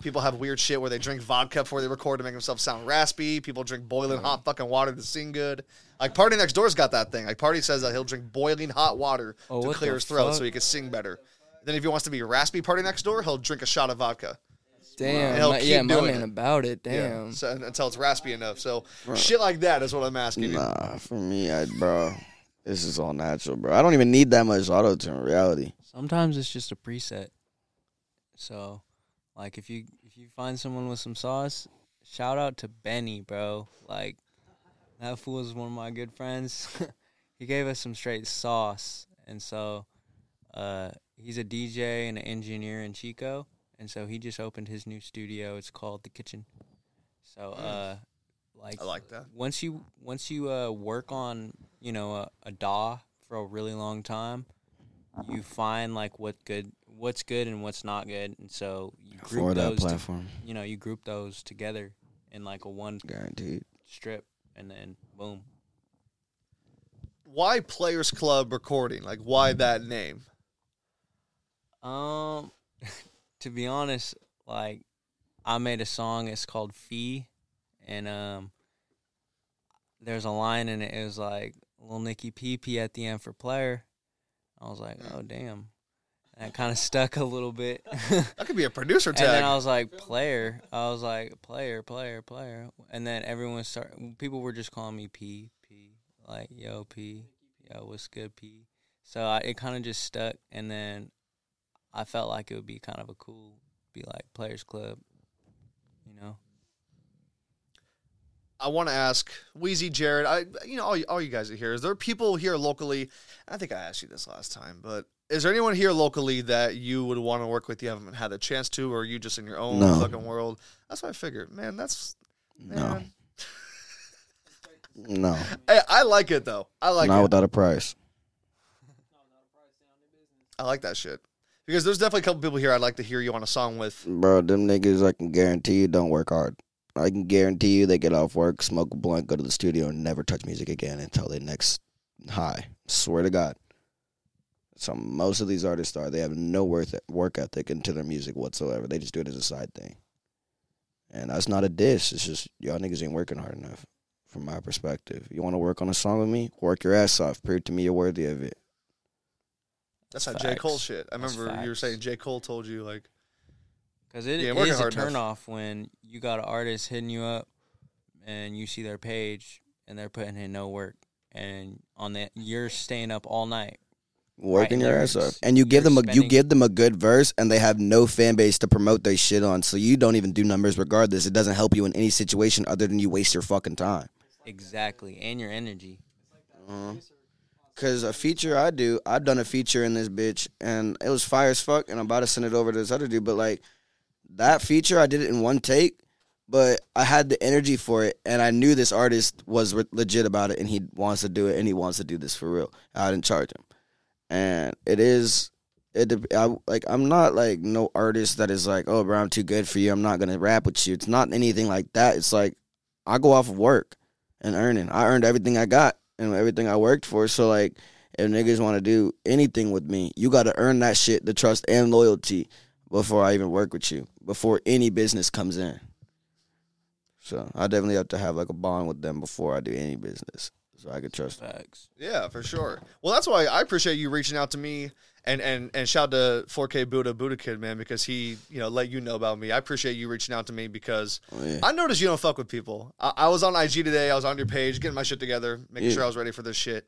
People have weird shit where they drink vodka before they record to make themselves sound raspy. People drink boiling hot mm-hmm. fucking water to sing good. Like PartyNextDoor's got that thing. Like Party says that he'll drink boiling hot water Oh, to what clear the his throat fuck? so he can sing better. Then if he wants to be raspy PartyNextDoor, he'll drink a shot of vodka. Damn, he'll my, keep yeah, my doing man it. about it. Damn. so, until it's raspy enough. So shit like that is what I'm asking you. Nah, for me, I bro, this is all natural, bro. I don't even need that much auto tune. in Reality. Sometimes it's just a preset. So, like if you if you find someone with some sauce, shout out to Benny, bro. Like that fool is one of my good friends. he gave us some straight sauce, and so uh, he's a DJ and an engineer in Chico, and so he just opened his new studio. It's called the Kitchen. So, uh, like I like that. once you once you uh, work on you know a, a DAW for a really long time, you find like what good what's good and what's not good, and so you group For that those. To, platform, you know, you group those together in like a one guaranteed. strip, and then boom. Why Players Club Recording? Like, why that name? Um, to be honest, like I made a song. It's called Fee, and um, there's a line in it. It was like "Little Nicky Pee Pee" at the end for player. I was like, oh damn, and it kind of stuck a little bit. That could be a producer And then tag. I was like, player. I was like, player, player, player. And then everyone start. People were just calling me P, P. Like, yo, P. Yo, what's good, P? So I, it kind of just stuck. And then I felt like it would be kind of a cool, be like Players Club, you know? I want to ask Wheezy, Jared. I, you know, all you, all you guys are here. Is there people here locally? I think I asked you this last time, but is there anyone here locally that you would want to work with? You haven't had the chance to, or are you just in your own No. fucking world? That's what I figured. Man, that's No, man. no, Hey, I like it though. I like not it. without a price. I like that shit because there's definitely a couple people here I'd like to hear you on a song with. Bro, them niggas, I can guarantee you, don't work hard. I can guarantee you, they get off work, smoke a blunt, go to the studio, and never touch music again until they next high. Swear to God. So most of these artists are. They have no worth work ethic into their music whatsoever. They just do it as a side thing. And that's not a diss. It's just y'all niggas ain't working hard enough, from my perspective. You want to work on a song with me? Work your ass off. Prove to me you're worthy of it. That's how J Cole shit. I That's remember you were saying J Cole told you like Because it Yeah, is a turnoff enough. when you got an artist hitting you up and you see their page and they're putting in no work. And on that, you're staying up all night working your ass off, and you give them a you give them a good verse, and they have no fan base to promote their shit on. So you don't even do numbers regardless. It doesn't help you in any situation other than you waste your fucking time. exactly and your energy. Uh-huh. Cause a feature I do, I've done a feature in this bitch, and it was fire as fuck. And I'm about to send it over to this other dude, but like that feature, I did it in one take, but I had the energy for it, and I knew this artist was re- legit about it, and he wants to do it, and he wants to do this for real. I didn't charge him, and it is. It I, like I'm not like no artist that is like oh bro I'm too good for you. I'm not gonna rap with you. It's not anything like that. It's like I go off of work and earning. I earned everything I got and everything I worked for. So like if niggas want to do anything with me, you got to earn that shit, the trust and loyalty before I even work with you, before any business comes in. So I definitely have to have like a bond with them before I do any business. so I could trust. Facts. Yeah, for sure. Well, that's why I appreciate you reaching out to me and and and shout to 4K Buddha Buddha Kid man because he you know let you know about me. I appreciate you reaching out to me because Oh, yeah. I noticed you don't fuck with people. I, I was on IG today. I was on your page getting my shit together, making Yeah. sure I was ready for this shit.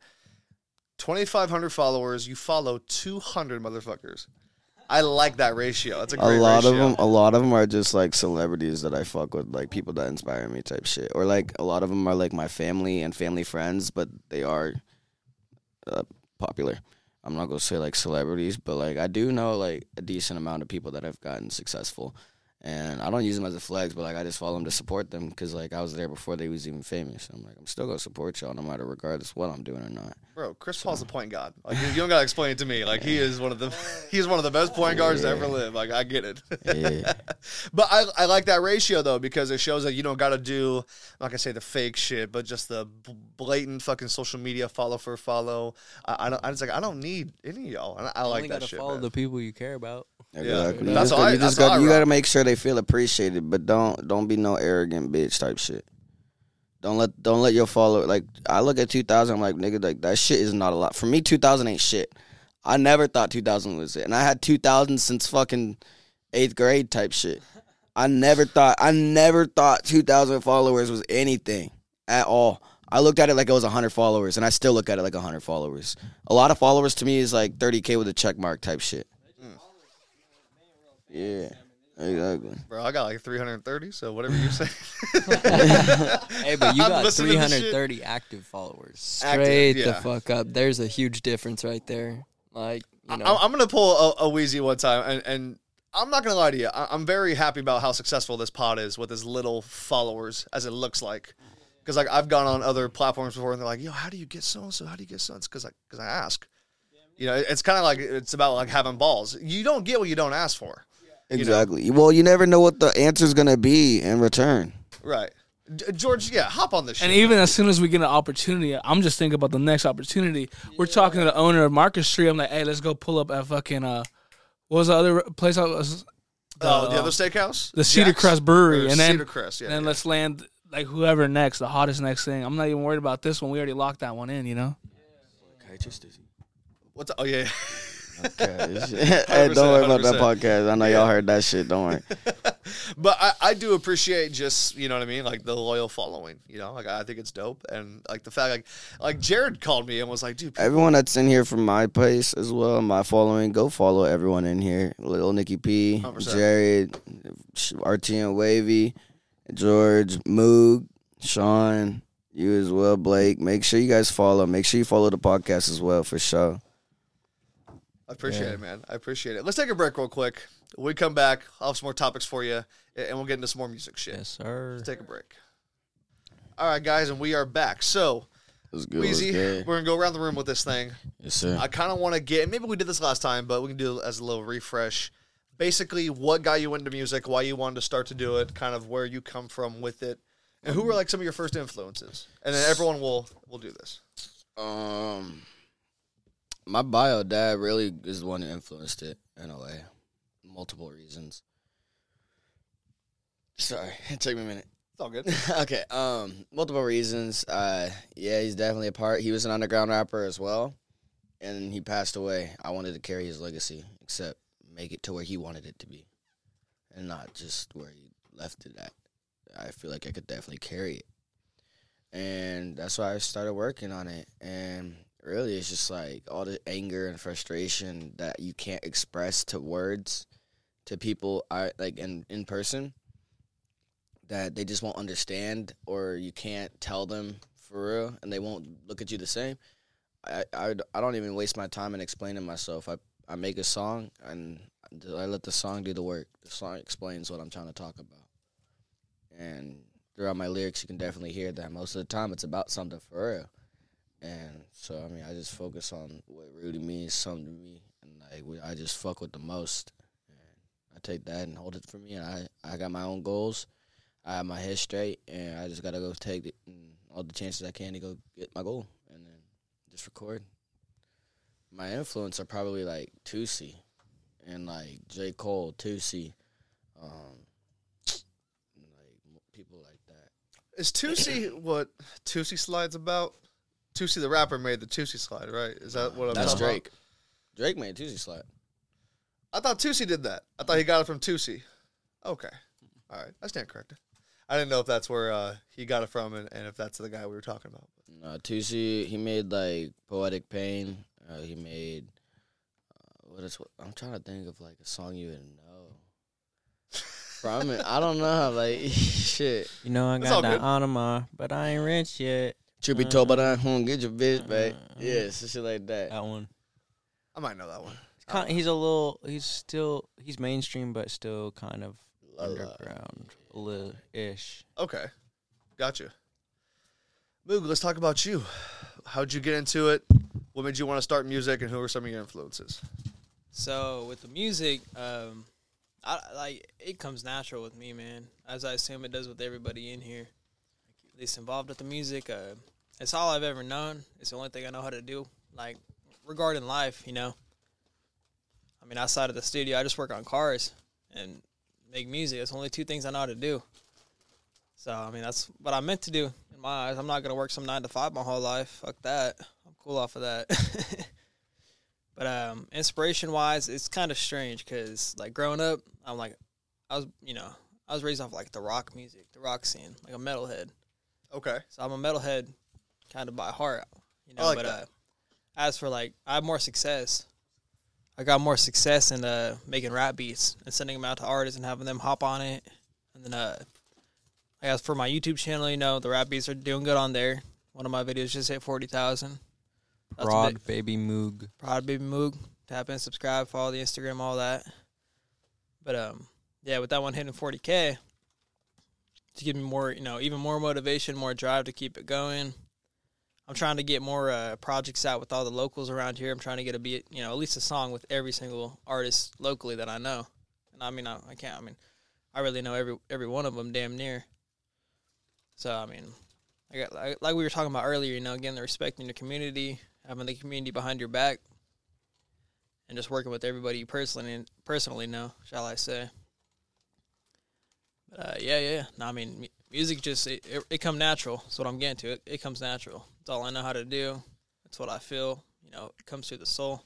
Twenty five hundred followers. You follow two hundred motherfuckers. I like that ratio. That's a A great lot of them, a lot of them are just like celebrities that I fuck with, like people that inspire me, type shit. Or like a lot of them are like my family and family friends, but they are uh, popular. I'm not gonna say like celebrities, but like I do know like a decent amount of people that have gotten successful, and I don't use them as a flex, but like I just follow them to support them because like I was there before they was even famous. I'm like I'm still gonna support y'all no matter regardless what I'm doing or not. Bro, Chris Paul's the point guard. Like you, you don't gotta explain it to me. Like he is one of the he's one of the best point guards to ever live. Like I get it. Yeah. but I I like that ratio though because it shows that you don't gotta do I'm not gonna say the fake shit, but just the blatant fucking social media follow for follow. I, I don't. I just like I don't need any of y'all. And I, I You like only that gotta shit. follow man. the people you care about. Exactly. You That's just, how got, I- you just got I you got to make sure they feel appreciated, but don't don't be no arrogant bitch type shit. Don't let don't let your follower like I look at 2000 I'm like nigga like that shit is not a lot. For me 2000 ain't shit. I never thought 2000 was it. And I had 2000 since fucking 8th grade type shit. I never thought I never thought 2000 followers was anything at all. I looked at it like it was 100 followers and I still look at it like 100 followers. A lot of followers to me is like 30k with a check mark type shit. Mm. Yeah, exactly. Bro, I got like 330. So whatever you say. Hey, but you I'm got listening to this shit. 330 active followers. Straight yeah. the fuck up. There's a huge difference right there. Like you know, I, I'm gonna pull a, a Wheezy one time, and, and I'm not gonna lie to you. I, I'm very happy about how successful this pod is with as little followers as it looks like. Because like I've gone on other platforms before, and they're like, "Yo, how do you get so and so? How do you get so?" It's because I because I ask. You know, it's kind of like it's about like having balls. You don't get what you don't ask for. Know. Exactly. Well, you never know what the answer is gonna be in return. Right. George, yeah, hop on this shit. And even as soon as we get an opportunity, I'm just thinking about the next opportunity. We're talking to the owner of Market Street. I'm like, hey, let's go pull up at fucking uh, what was the other place? I was oh, the uh, other steakhouse, the Cedar Jack's? Crest Brewery, Or and then Cedar Crest, yeah. and then yeah. let's land like whoever next, the hottest next thing. I'm not even worried about this one. We already locked that one in, you know. Okay, just what's oh yeah. Hey, don't worry about that podcast. I know y'all heard that shit. Don't worry. But I, I do appreciate just you know what I mean, like the loyal following. You know, like I think it's dope, and like the fact like like Jared called me and was like, dude, people- Everyone that's in here from my place as well, my following, go follow everyone in here. Little Nicky P, 100%. Jared, RTN Wavyy, George, Moog, Sean, you as well, Blake. Make sure you guys follow. Make sure you follow the podcast as well for sure. I appreciate it, man. I appreciate it. Let's take a break real quick. When we come back, I'll have some more topics for you, and we'll get into some more music shit. Yes, sir. Let's take a break. All right, guys, and we are back. So, It's good. It's Wheezy, good. we're gonna go around the room with this thing. Yes, sir. I kind of want to get. Maybe we did this last time, but we can do it as a little refresh. Basically, what got you into music? Why you wanted to start to do it? Kind of where you come from with it, and who were like some of your first influences? And then everyone will will do this. Um, my bio dad really is the one who influenced it in a way, multiple reasons. Sorry, it took me a minute. It's all good. okay, um, multiple reasons. Uh, yeah, he's definitely a part. He was an underground rapper as well, and he passed away. I wanted to carry his legacy, except make it to where he wanted it to be, and not just where he left it at. I feel like I could definitely carry it, and that's why I started working on it. And really, it's just like all the anger and frustration that you can't express to words to people. I like in in person that they just won't understand or you can't tell them for real and they won't look at you the same. I, I, I don't even waste my time in explaining myself. I, I make a song and I let the song do the work. The song explains what I'm trying to talk about. And throughout my lyrics you can definitely hear that most of the time it's about something for real and so I mean I just focus on what really means something to me and like what I just fuck with the most and I take that and hold it for me and I, I got my own goals I have my head straight, and I just gotta go take it and all the chances I can to go get my goal, and then just record. My influence are probably like Toosii, and like J Cole, Toosii, um, like people like that. Is Toosii what Toosie slides about? Toosii the rapper made the Toosie slide, right? Is that what I'm That's talking about? Drake. Drake made Toosie slide. I thought Toosii did that. I thought he got it from Toosii. Okay. All right. I stand corrected. I didn't know if that's where uh, he got it from and, and if that's the guy we were talking about. Uh, Toosii, he made like Poetic Pain. Uh, he made uh, what is what? I'm trying to think of like a song you would know. From it, I don't know. Like shit. You know I That's all got that good. Audemars, but I ain't rich yet. Truth be told, but I won't get your bitch back. Yeah, some shit like that. That one. I might know that one. He's, kind, he's a little. He's still. He's mainstream, but still kind of La la. underground, a little ish. Okay. Gotcha. Moog, let's talk about you. How'd you get into it? What made you want to start music and who were some of your influences? So with the music, um, I like it comes natural with me, man. As I assume it does with everybody in here. At least involved with the music. Uh, it's all I've ever known. It's the only thing I know how to do. Like regarding life, you know. I mean, outside of the studio, I just work on cars and make music. It's only two things I know how to do. So I mean, that's what I meant to do in my eyes. I'm not gonna work some nine to five my whole life. Fuck that. I'm cool off of that. But um, inspiration wise, it's kind of strange because like growing up, I'm like, I was you know I was raised off like the rock music, the rock scene, like a metalhead. Okay. So I'm a metalhead, kind of by heart, you know. I like but that. Uh, as for like, I have more success. I got more success in uh, making rap beats and sending them out to artists and having them hop on it. And then, uh, I guess for my YouTube channel, you know, the rap beats are doing good on there. One of my videos just hit forty thousand. Broad baby moog. Proud Baby Moog. Tap in, subscribe, follow the Instagram, all that. But um, yeah, with that one hitting 40k, to give me more, you know, even more motivation, more drive to keep it going. I'm trying to get more uh, projects out with all the locals around here. I'm trying to get a beat, you know, at least a song with every single artist locally that I know. And I mean, I, I can't. I mean, I really know every every one of them damn near. So I mean, I got like, like we were talking about earlier. You know, again, the respecting the community, having the community behind your back, and just working with everybody you personally personally know, shall I say? But uh, yeah, yeah. No, I mean, music just it, it, it come natural. That's what I'm getting to. It, it comes natural. It's all I know how to do. It's what I feel. You know, it comes through the soul.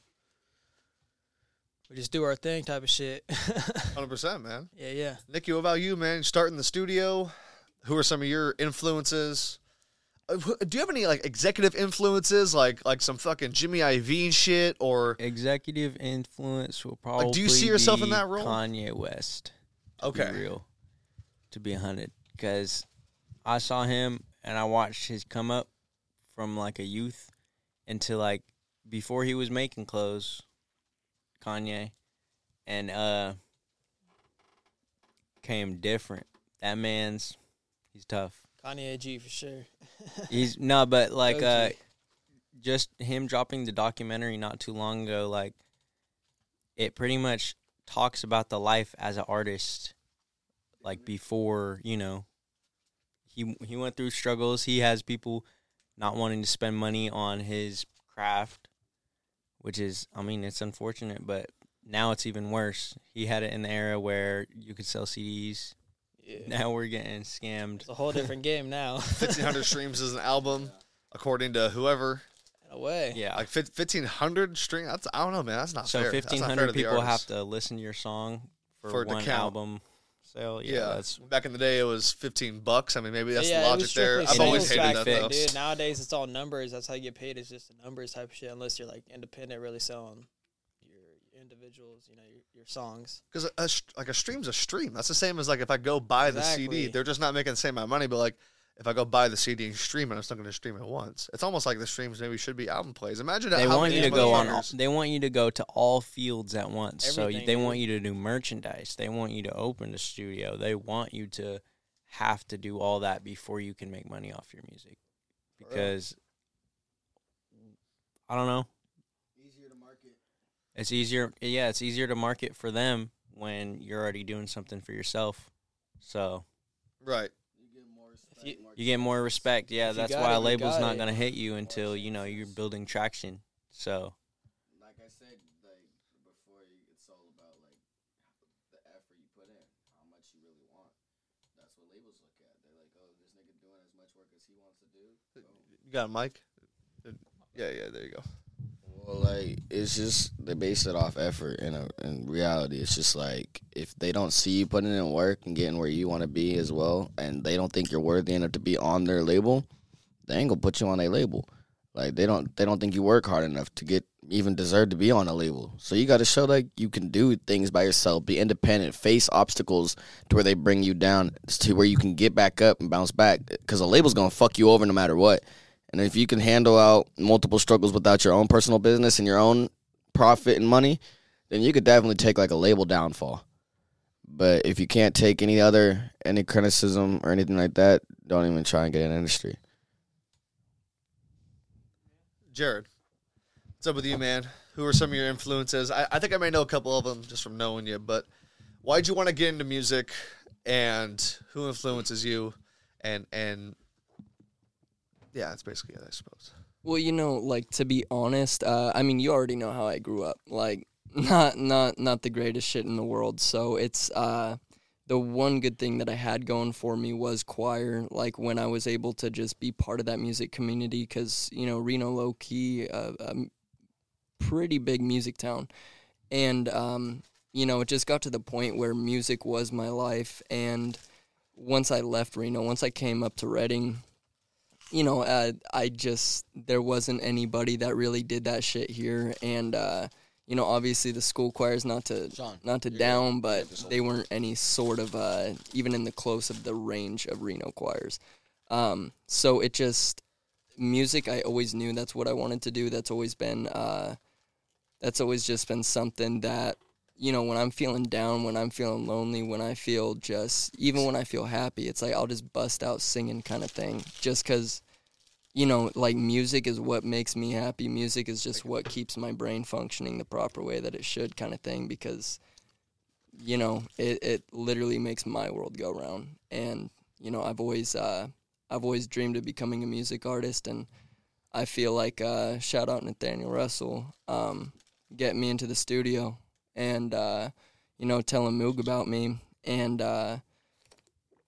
We just do our thing, type of shit. 100%, man. yeah, yeah. Nicky, what about you, man? Starting the studio. Who are some of your influences? Uh, Do you have any like executive influences, like like some fucking Jimmy Iovine shit, or Executive influence will probably. Like, do you see yourself in that role? Kanye West. Okay. Be real. To be hunted, because I saw him and I watched his come up from like a youth into like before he was making clothes, Kanye, and uh came different. That man's he's tough. Kanye G for sure. He's no, but like uh just him dropping the documentary not too long ago, like it pretty much talks about the life as an artist, like before you know. He he went through struggles. He has people not wanting to spend money on his craft, which is, I mean, it's unfortunate, but now it's even worse. He had it in the era where you could sell CDs. Yeah. Now we're getting scammed. It's a whole different game now. 1500 streams is an album, according to whoever. In a way. Yeah, Like 1500 stream. That's I don't know, man. That's not So fair. That's fifteen not fair hundred to the people have to listen to your song for, For one count. album sale. Yeah, Yeah, that's back in the day, it was 15 bucks. I mean, maybe that's yeah, the logic there. I've always sales hated that then, though. dude. Nowadays, it's all numbers. That's how you get paid. It's just a numbers type of shit. Unless you're like independent, really selling your individuals. You know, your, your songs. Because a, sh- like a stream's a stream. That's the same as like if I go buy the CD, they're just not making the same amount of money. But like if I go buy the CD and stream it, I'm still going to stream it once. It's almost like the streams maybe should be album plays. Imagine they how want you to go on. motherfuckers- They want you to go to all fields at once. so they dude. want you to do merchandise. They want you to open the studio. They want you to have to do all that before you can make money off your music. real. Because I don't know. Easier to market. It's easier. Yeah, it's easier to market for them when you're already doing something for yourself. So Right. If you, you get more respect. Yeah, If you that's got why it, a you not it. gonna hit you until you know you're building traction. So Like I said, like before, it's all about like the effort you put in, how much you really want. That's what labels look at. They're like, oh, this nigga doing as much work as he wants to do. So You got a mic? Yeah, yeah. There you go. Well, like it's just they base it off effort. In a, in reality, it's just like if they don't see you putting in work and getting where you want to be as well, and they don't think you're worthy enough to be on their label, they ain't gonna put you on a label. Like they don't they don't think you work hard enough to get even deserve to be on a label. So you got to show like you can do things by yourself, be independent, face obstacles to where they bring you down to where you can get back up and bounce back. Because a label's gonna fuck you over no matter what. And if you can handle out multiple struggles without your own personal business and your own profit and money, then you could definitely take like a label downfall. But if you can't take any other any criticism or anything like that, don't even try and get in industry. Jared, what's up with you, man? Who are some of your influences? I, I think I may know a couple of them just from knowing you, but why'd you want to get into music and who influences you? And, and yeah, that's basically it, I suppose. Well, you know, like to be honest, uh, I mean, you already know how I grew up. Like, not not not the greatest shit in the world. So it's uh, the one good thing that I had going for me was choir. Like when I was able to just be part of that music community, because you know Reno low key, uh, a pretty big music town, and um, you know it just got to the point where music was my life. And once I left Reno, once I came up to Redding, you know, uh, I just there wasn't anybody that really did that shit here, and uh, you know, obviously the school choirs not to not to down, but they weren't any sort of uh, even in the close of the range of Reno choirs. Um, so it just music. I always knew that's what I wanted to do. That's always been uh, that's always just been something that you know when I'm feeling down, when I'm feeling lonely, when I feel just even when I feel happy, it's like I'll just bust out singing kind of thing, just because you know, like music is what makes me happy. Music is just what keeps my brain functioning the proper way that it should, kind of thing. Because, you know, it, it literally makes my world go round. And you know, I've always uh, I've always dreamed of becoming a music artist, and I feel like uh, shout out Nathaniel Russell, um, get me into the studio and uh, you know telling Moog about me and. Uh,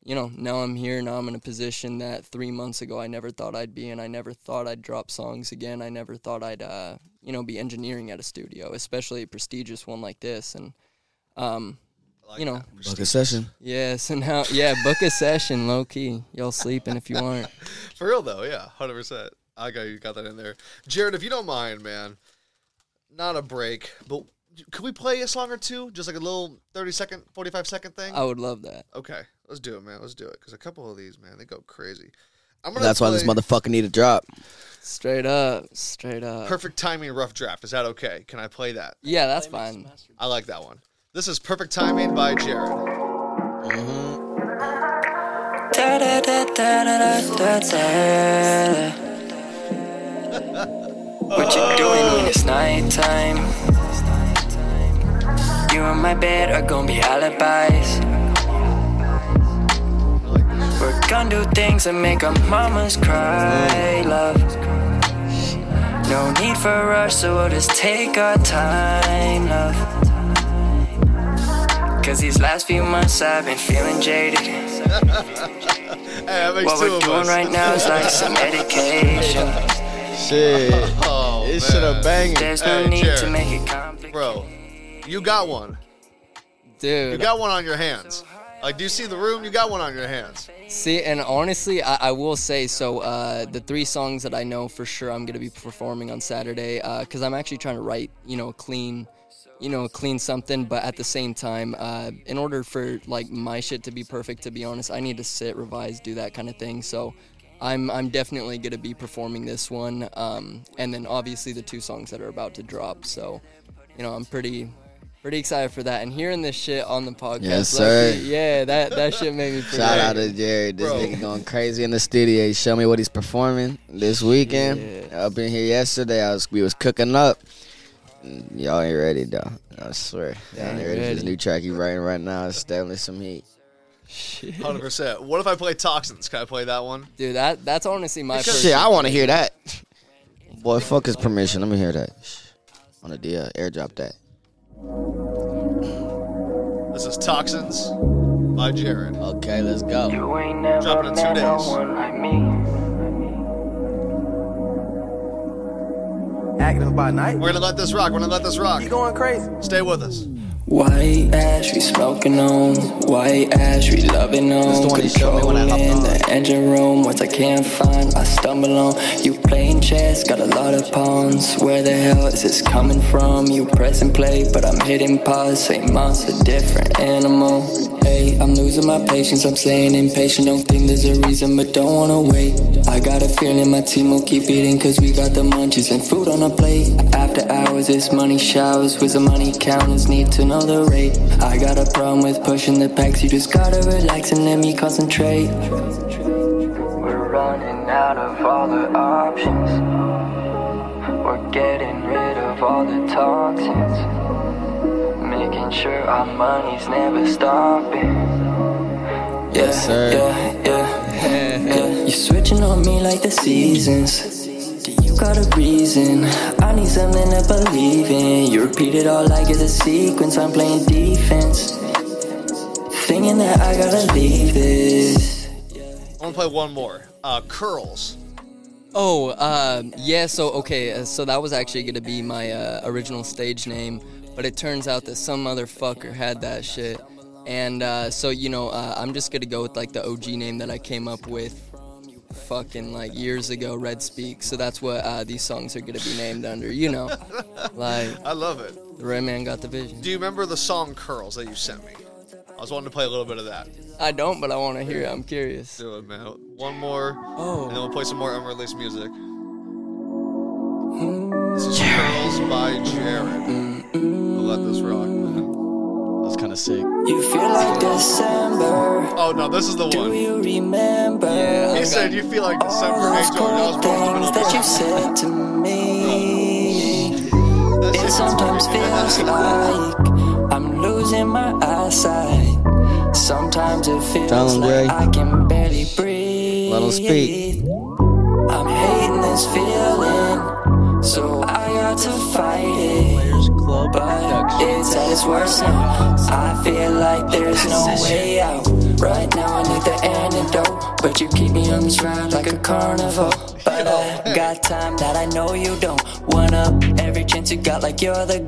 you know, now I'm here. Now I'm in a position that three months ago I never thought I'd be in. I never thought I'd drop songs again. I never thought I'd, uh, you know, be engineering at a studio, especially a prestigious one like this. And, um, you know, Book a session. yes, and how, yeah, book a session, low key. Y'all sleeping if you aren't. For real though, yeah, hundred percent. I got you got that in there, Jared. If you don't mind, man, not a break, but could we play a song or two? Just like a little thirty second, forty five second thing. I would love that. Okay, let's do it, man. Let's do it because a couple of these, man, they go crazy. I'm gonna. That's why this play motherfucker need a drop. Straight up, straight up. Perfect timing, rough draft. Is that okay? Can I play that? Yeah, that's fine. I like that one. This is perfect timing by Jared. Mm-hmm. What you doing when it's nighttime? You and my bed are gonna be alibis. We're gonna do things that make our mamas cry, love. No need for a rush, so we'll just take our time, love. Cause these last few months I've been feeling jaded. Hey, What we're doing us. right now is like some medication. Shit. Oh, This shit a man. banging. There's no Hey, need Jared. to make it complicated. Bro, you got one. Dude, You got one on your hands. Like, do you see the room? You got one on your hands. See, and honestly, I, I will say so. Uh, the three songs that I know for sure I'm gonna be performing on Saturday, because I'm actually trying to write, you know, a clean, you know, clean something. But at the same time, uh, in order for like my shit to be perfect, to be honest, I need to sit, revise, do that kind of thing. So. I'm, I'm definitely going to be performing this one, um, and then obviously the two songs that are about to drop. So, you know, I'm pretty pretty excited for that. And hearing this shit on the podcast, Yes, low-key, sir. yeah, that that shit made me pretty Shout out to Jared. This Bro. nigga going crazy in the studio. Show me what he's performing this weekend. Up in here yesterday, I was we was cooking up. Y'all ain't ready though. I swear. Y'all ain't Ain't ready for this new track he writing right now. It's definitely some heat. Hundred percent. What if I play Toxins? Can I play that one? Dude, that that's honestly my first. Shit, I want to hear that. Boy, fuck his permission. Let me hear that. On the deal, airdrop that. This is Toxins by Jared. Okay, let's go. You ain't never Dropping in two met no days. one like me. active by night. We're gonna let this rock. We're gonna let this rock. You going crazy? Stay with us. White ash, we smoking on. White ash, we loving on. the one you showed me when I hopped Controlling on. the engine room. Words I can't find, I stumble on. You playing chess, got a lot of pawns. Where the hell is this coming from? You press and play, but I'm hitting pause. Same monster, different animal. Hey, I'm losing my patience. I'm staying impatient. Don't think there's a reason, but don't wanna wait. I got a feeling my team will keep eating, cause we got the munchies and food on the plate. After hours, it's money showers. With the money counters, need to know I got a problem with pushing the packs. You just gotta relax and let me concentrate. We're running out of all the options. We're getting rid of all the toxins. Making sure our money's never stopping. Yeah, Yes, sir. yeah, yeah, yeah. You're switching on me like the seasons. Do you got a reason? I need something to believe in. You repeat it all like it's a sequence. I'm playing defense. Thinking that I gotta leave this. I want to play one more. Uh, curls. Oh, uh, yeah. So okay, uh, so that was actually gonna be my uh, original stage name, but it turns out that some motherfucker had that shit, and uh, so you know, uh, I'm just gonna go with like the OG name that I came up with, fucking like years ago, Red Speak. So that's what uh, these songs are gonna be named under. You know, like I love it. the Red Man got the vision. Do you remember the song "Curls" that you sent me? I was wanting to play a little bit of that. I don't, but I want to hear it. I'm curious. Do it, man. One more, oh and then we'll play some more unreleased music. This is "Curls" by Jared. We'll let this rock, man. That's kind of sick. You feel like December. Oh no, this is the Do one. you remember? Yeah. He said you feel like December. all Hey, those Jordan, that was good probably the things that you said to me. the It sometimes feels like I'm losing my eyesight. Sometimes it feels Tell 'em, Jay. like I can barely breathe. Let 'em speak. I'm hating this feeling, But it's at its worst now. I feel like there's no way out. Right now I need the antidote, but you keep me on this ride like a carnival. But I got time that I know you don't. One up every chance you got, like you're the.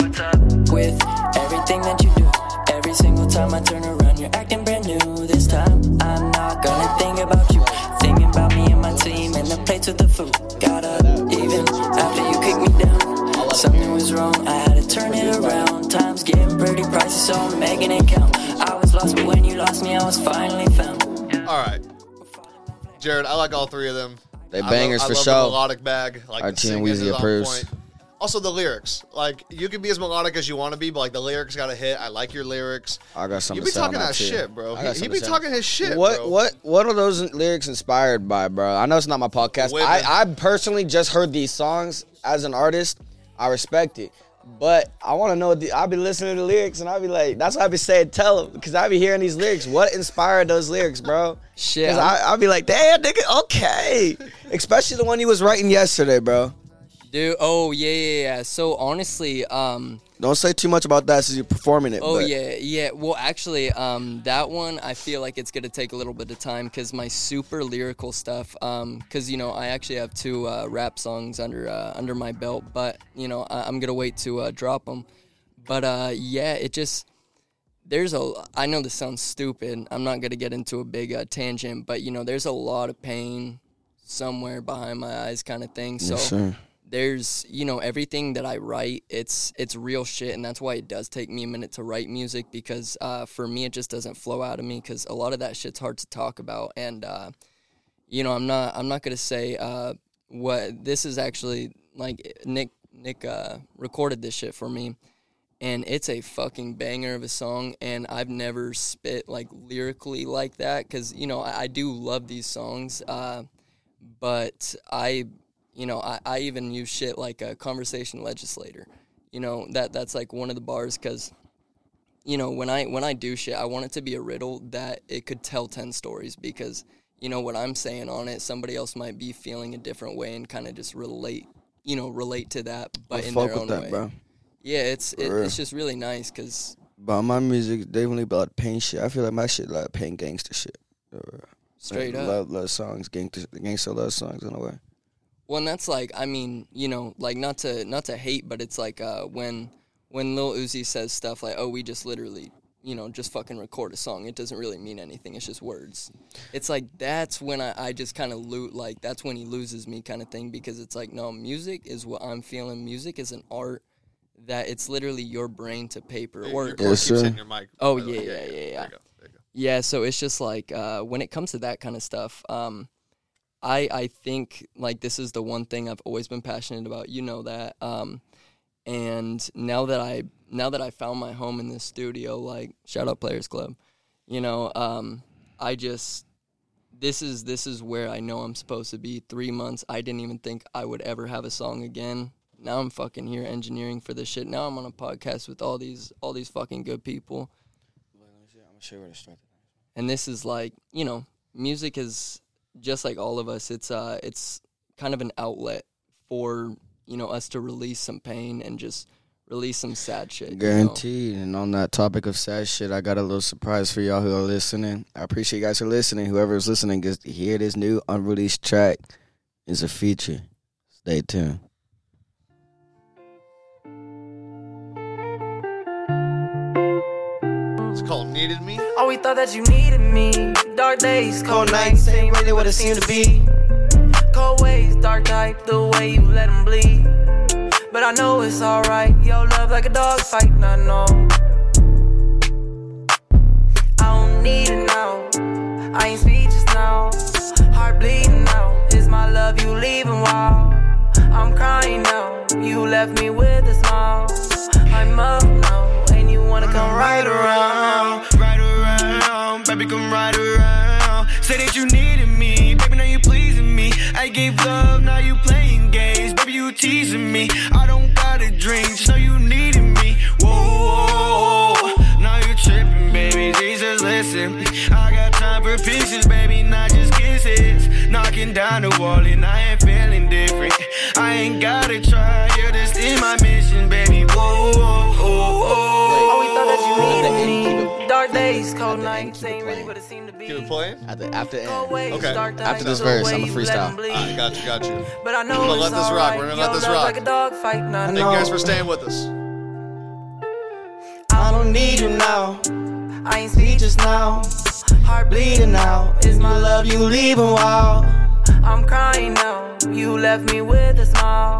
What's up with everything that you do? Every single time I turn around, you're acting brand new. This time I'm not gonna think about you, thinking about me and my team and the plates with the food. Got up even after you kicked me down. Something was wrong, I had to turn it around. Time's getting pretty pricey, so I'm making it count. I was lost, but when you lost me, I was finally found. All right, Jared. I like all three of them. They I love- bangers I for love sure. The melodic bag, like Our the team singing Weezy is on approves. point. Also the lyrics, like you can be as melodic as you want to be, but like the lyrics got to hit. I like your lyrics. I got something You be to say on talking that too. shit, bro. I got He, he something be to say. talking his shit, What bro. what what are those lyrics inspired by, bro? I know it's not my podcast. Women. I I personally just heard these songs as an artist. I respect it, but I want to know. The, I be listening to the lyrics and I'll be like, that's why I be saying, tell them because I be hearing these lyrics. What inspired those lyrics, bro? shit. I'm- I I be like, damn, nigga, okay. Especially the one he was writing yesterday, bro. Dude, oh yeah, yeah, yeah. So honestly, um, Don't say too much about that since you're performing it. oh but yeah, yeah. Well, actually, um, that one I feel like it's gonna take a little bit of time because my super lyrical stuff, um, because you know I actually have two uh, rap songs under uh, under my belt, but you know I- I'm gonna wait to uh, drop them. But uh, yeah, it just there's a. I know this sounds stupid. I'm not gonna get into a big uh, tangent, but you know there's a lot of pain somewhere behind my eyes, kind of thing. So Yes. There's you know everything that I write it's it's real shit and that's why it does take me a minute to write music because uh, for me it just doesn't flow out of me because a lot of that shit's hard to talk about and uh, you know I'm not I'm not gonna say uh, what this is actually like Nick Nick uh, recorded this shit for me and it's a fucking banger of a song and I've never spit like lyrically like that because you know I, I do love these songs uh, but I you know, I, I even use shit like a conversation legislator. You know, that that's like one of the bars because, you know, when I when I do shit, I want it to be a riddle that it could tell ten stories because you know what I'm saying on it, somebody else might be feeling a different way and kind of just relate, you know, relate to that, but I in their own that, way. bro. Yeah, it's it, it's just really nice because But my music definitely about pain shit. I feel like my shit like pain gangster shit. Straight like, up. love, love songs, gangster, gangster love songs in a way. Well, and that's like, I mean, you know, like not to not to hate, but it's like uh, when when Lil Uzi says stuff like, "Oh, we just literally, you know, just fucking record a song." It doesn't really mean anything. It's just words. It's like that's when I, I just kind of loot like that's when he loses me kind of thing because it's like no, music is what I'm feeling. Music is an art that it's literally your brain to paper Your- or Yes, keeps your mic. Oh, by the yeah, yeah, yeah, There yeah. you go. There you go. Yeah, so it's just like uh, when it comes to that kind of stuff, um, I I think like this is the one thing I've always been passionate about. You know that, um, and now that I now that I found my home in this studio, like shout out Players Club, you know, um, I just this is this is where I know I'm supposed to be. Three months, I didn't even think I would ever have a song again. Now I'm fucking here engineering for this shit. Now I'm on a podcast with all these all these fucking good people Let me see. I'm gonna show you where to start. and this is like you know music is just like all of us it's uh it's kind of an outlet for you know us to release some pain and just release some sad shit you know? Guaranteed. And on that topic of sad shit, I got a little surprise for y'all who are listening. I appreciate you guys for listening. Whoever is listening gets to hear this new unreleased track. It's a feature. Stay tuned. It's called Needed Me. Oh, Always thought that you needed me. Dark days, cold nights, ain't really what it seemed to be. Cold ways, dark type, the way you let them bleed. But I know it's alright. Yo, love like a dog fight, and I know. I don't need it now. I ain't speechless now. Heart bleeding now. Is my love you leaving? Wow. I'm crying now. You left me with a smile. I'm up now, you wanna come right around. right around, baby, come right around. Say that you needed me, baby, now you pleasing me. I gave love, now you playing games, baby, you teasing me. I don't got a drink, just know you needed me. Whoa, now you tripping, baby. Jesus, listen, I got time for pieces, baby, not just kisses. Knocking down the wall, and I ain't feeling different. I ain't gotta try, you're just in my mission, baby. Whoa, whoa, Dark days, cold nights, ain't really what it seemed to be. Keep it playing. At the, after end. ways, Okay. dark After this verse, I'm a freestyle. you let freestyle. 'em bleed. I got you, got you. But I know We're gonna let this rock. alright. We're gonna let this rock. like a dog fight, and Thank you guys for staying with us. I don't need you now. I ain't speechless now. Heart bleeding now. Is my love you leaving? Wow. I'm crying now. You left me with a smile.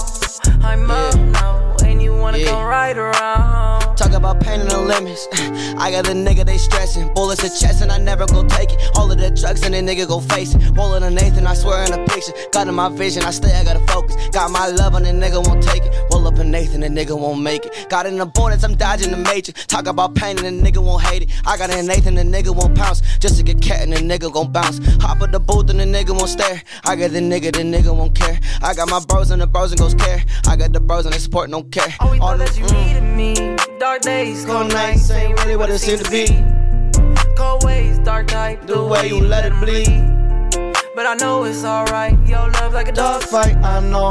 Limits. I got a nigga, they stressing. Bullets to chest and I never go take it. All of the drugs and the nigga go face it. Rolling a Nathan, I swear in the picture. Got in my vision, I stay, I gotta focus. Got my love and the nigga won't take it. Roll up a Nathan, the nigga won't make it. Got in the borders, I'm dodging the major. Talk about pain and the nigga won't hate it. I got in Nathan, the nigga won't pounce. Just to get cat and the nigga gon' bounce. Hop at the booth and the nigga won't stare. I got the nigga, the nigga won't care. I got my bros and the bros and goes care. I got the bros and they support, don't care. All thought them- that you mm. needed me. Dark days, nights nights, ain't really what it seemed to be. Cold ways, dark type, The way you let it bleed. But I know it's alright. Yo, love like a dog fight, I know.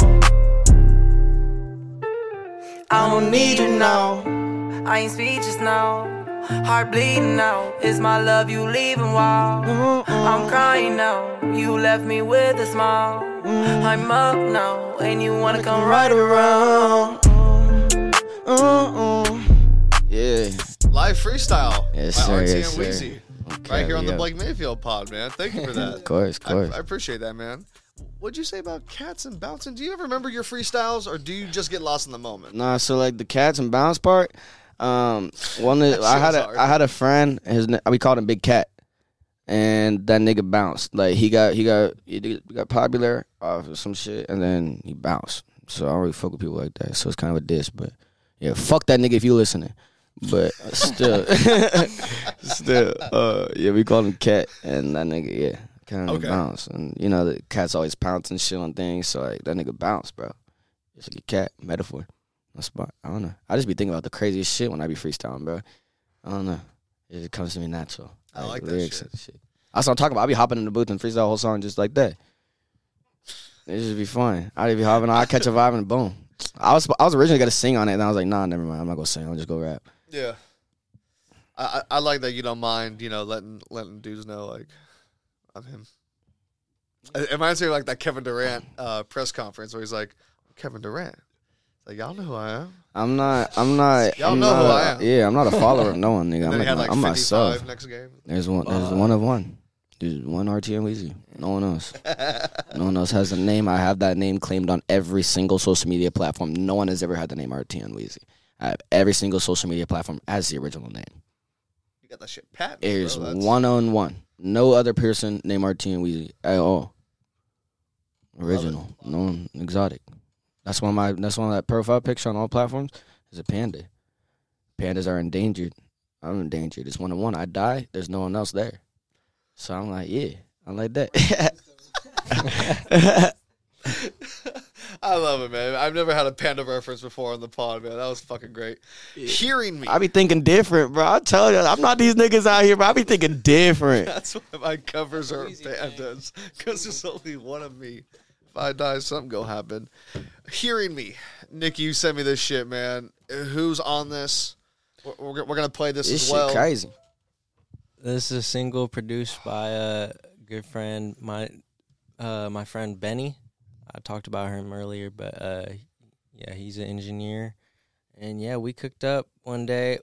I don't need you now. I ain't speechless now. Heart bleeding now. Is my love you leaving? Wow. Mm-hmm. I'm crying now. You left me with a smile. Mm-hmm. I'm up now, and you wanna come right around. Mm-mm. Yeah. Live freestyle Yes, by sir, RT yes, and. Wheezy. Okay, right here on the. Blake Mayfield pod, man. Thank you for that. Of course, of I, course. I appreciate that, man. What'd you say about cats and bouncing? Do you ever remember your freestyles, or do you just get lost in the moment? Nah, so like the cats and bounce part. Um, one I had a hard. I had a friend. His we called him Big Cat, and that nigga bounced. Like he got he got he he got popular off of some shit, and then he bounced. So I don't really fuck with people like that. So it's kind of a diss, but yeah, fuck that nigga if you listening. But still, still, uh, yeah, we called him Cat, and that nigga, yeah, kind of Okay. bounce. And you know, the cats always pouncing shit on things, so like that nigga bounce, bro. It's like a cat metaphor. That's smart. I don't know. I just be thinking about the craziest shit when I be freestyling, bro. I don't know. It just comes to me natural. I like that lyrics shit. shit. That's what I'm talking about. I be hopping in the booth and freestyle the whole song just like that. It just be fun. I'd be hopping, I catch a vibe and boom. I was I was originally gonna sing on it, and I was like, nah, never mind. I'm not gonna sing. I'll just go rap. Yeah. I, I I like that you don't mind, you know, letting letting dudes know like I'm him. It reminds me of like that Kevin Durant uh, press conference where he's like, Kevin Durant. It's like, y'all know who I am. I'm not. I'm not. Y'all I'm know who I am. Yeah, I'm not a follower of no one, nigga. I'm, like, had like I'm myself. next game. There's one. There's Uh, one of one. There's one RTN Wheezy. No one else. no one else has a name. I have that name claimed on every single social media platform. No one has ever had the name RTN Wheezy. I have every single social media platform as the original name. You got that shit patent. There's bro. That's- one on one. No other person named RTN Wheezy at all. Original. No exotic. That's why my that's why that profile picture on all platforms is a panda. Pandas are endangered. I'm endangered. It's one on one. I die, there's no one else there. So I'm like, yeah, I like that. I love it, man. I've never had a panda reference before on the pod, man. That was fucking great. Hearing me. I be thinking different, bro. I tell you, I'm not these niggas out here, but I be thinking different. That's why my covers are pandas. Because there's only one of me. If I die, something gonna happen. Hearing me. Nick, you sent me this shit, man. Who's on this? We're, we're, we're gonna play this, This as shit well. crazy. This is a single produced by a good friend, my uh, my friend Benny. I talked about him earlier, but uh, yeah, he's an engineer, and yeah, we cooked up one day.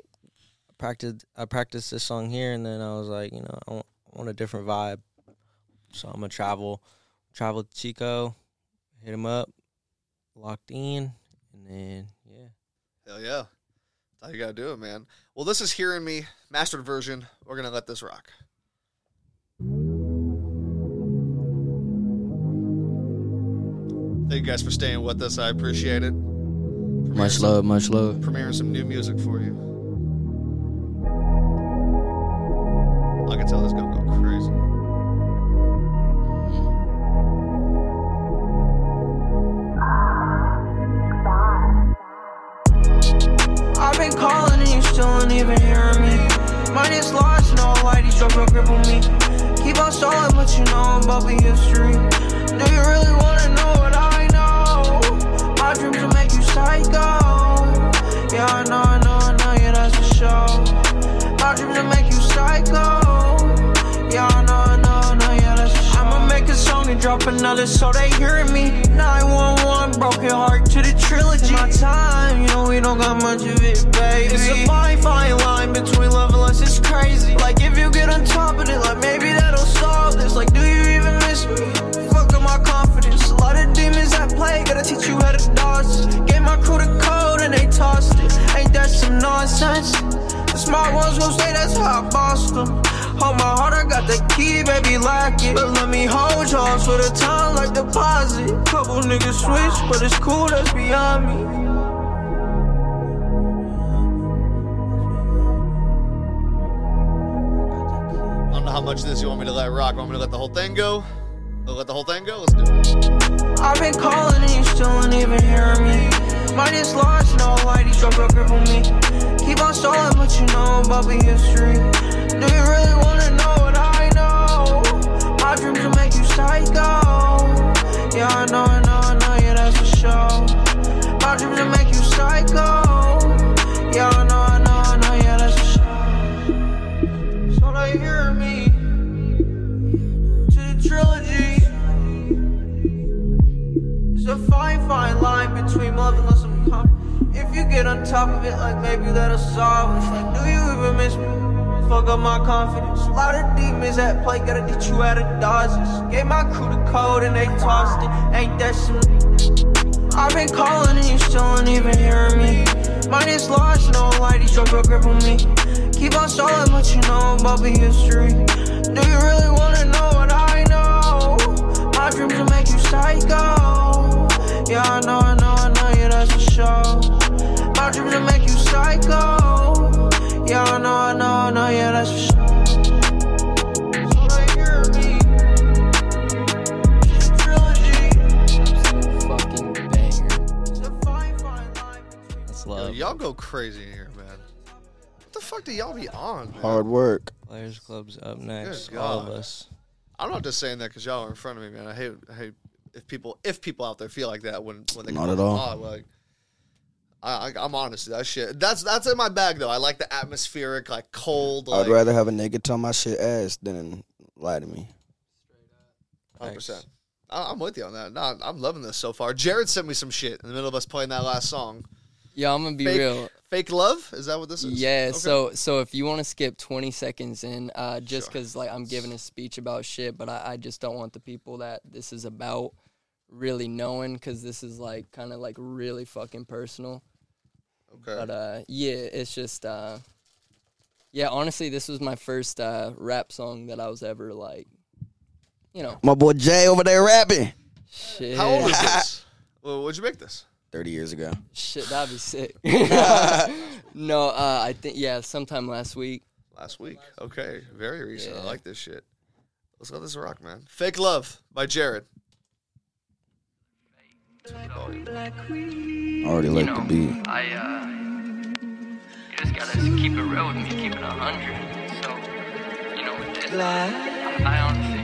Practiced, I practiced this song here, and then I was like, you know, I want, I want a different vibe, so I'm gonna travel, travel to Chico, hit him up, locked in, and then yeah. Hell yeah. That's how you gotta do it, man. Well, this is Hearing Me, mastered version. We're gonna let this rock. Thank you guys for staying with us. I appreciate it. Much love, much love. Premiering some new music for you. I can tell this gonna go crazy. I've been calling and you still ain't even hearing me. Mine is lost, no light, you struck a grip on me. Keep on stalling, but you know I'm bumping history. Do you really wanna know dreams will make you psycho. Yeah, I know, I know, I know, yeah, that's for sure. My dreams will make you psycho. Yeah, I know, I know, I know, yeah, that's for sure. I'ma make a song and drop another so they hearing me. 911, broken heart to the trilogy. My time, you know we don't got much of it, baby. It's a fine, fine line between love and lust, it's crazy. Like if you get on top of it, like maybe that'll solve this. Like, do you even miss me? Fuck up my confidence. Demons at play, gotta teach you how to dodge. Gave my crew the code and they tossed it. Ain't that some nonsense? The smart ones gon' say that's how I bossed them. Hold my heart, I got the key, baby, lock it. But let me hold yours for the time like deposit. Couple niggas switch, but it's cool, that's beyond me. I don't know how much of this you want me to let rock. Want me to let the whole thing go? Let the whole thing go? Let's do it. I've been calling and you still ain't even hearing me. Is lost, no light, you struck a grip on me. Keep on stalling, but you know I'm bumping history. Do you really wanna know what I know? My dreams will make you psycho. Yeah, I know, I know, I know, yeah, that's for sure. My dreams will make you psycho. Yeah, I know, fine, fine line between love and com- If you get on top of it, like maybe that'll solve it. Like, do you even miss me? Fuck up my confidence. A lot of demons at play, gotta teach you out of dodge this. Gave my crew the code and they tossed it. Ain't that some? I've been calling and you still ain't even hearing me. Mine is lost, no light, you struck a grip on me. Keep on stalling, but you know about the history. Do you really wanna know what I know? My dreams will make you psycho. Yeah, I know, I know, I know, yeah, that's for sure. My dreams will make you psycho. Yeah, I know, I know, I know, yeah, that's for sure. So they hear me. Trilogy. Fucking banger. It's a fine, fine line. That's Yo, love. y'all go crazy in here, man. What the fuck do y'all be on, man? Hard work. Players Club's up next. All of God. us. I'm not just saying that because y'all are in front of me, man. I hate, I hate if people, if people out there feel like that when when they Not come at on the all. pod, like. I, I, I'm honest. That shit. That's that's in my bag though. I like the atmospheric, like cold. I'd rather have a nigga tell my shit ass than lie to me. Hundred percent. I'm with you on that. No, I'm loving this so far. Jared sent me some shit in the middle of us playing that last song. Yeah, I'm gonna be Fake- real. Fake love? Is that what this is? Yeah, Okay. so so if you want to skip 20 seconds in, uh, just because like I'm giving a speech about shit, but I, I just don't want the people that this is about really knowing, because this is like kind of like really fucking personal. Okay. But uh, yeah, it's just uh, yeah. Honestly, this was my first uh, rap song that I was ever like, you know, My boy Jay over there rapping. shit. How old is this? well, what'd you make this? Thirty years ago. Shit, that'd be sick. no, uh, I think yeah, sometime last week. Last week. Okay. Very recent. I like this shit. Let's let this rock, man. Fake Love by Jared. I already like the beat. I, uh, you just gotta keep it real with me, keep it a hundred. So, you know, with this, I, I honestly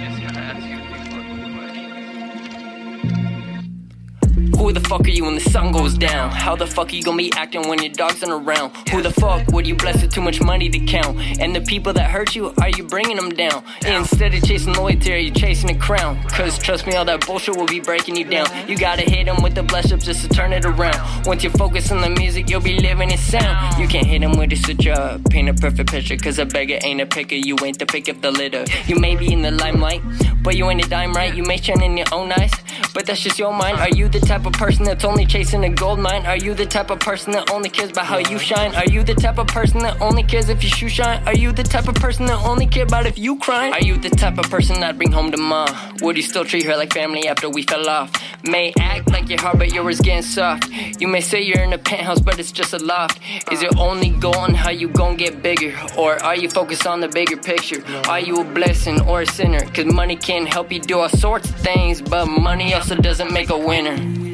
Who the fuck are you when the sun goes down? How the fuck are you gonna be acting when your dog's not around? Who the fuck would you bless with too much money to count? And the people that hurt you, are you bringing them down? Instead of chasing loyalty, are you chasing a crown? Cause trust me, all that bullshit will be breaking you down. You gotta hit them with the bless up just to turn it around. Once you focus on the music, you'll be living in sound. You can't hit them with a switch up, paint a perfect picture. Cause a beggar ain't a picker, you ain't the pick up the litter. You may be in the limelight, but you ain't a dime right. You may shine in your own eyes, but that's just your mind. Are you the type of person that's only chasing a gold mine? Are you the type of person that only cares about how you shine? Are you the type of person that only cares if your shoe shine? Are you the type of person that only care about if you crying? Are you the type of person that bring home to mom? Would you still treat her like family after we fell off? May act like your heart, but yours getting soft. You may say you're in a penthouse, but it's just a loft. Is your only goal on how you gon' get bigger? Or are you focused on the bigger picture? Are you a blessing or a sinner? Cause money can help you do all sorts of things, but money also doesn't make a winner.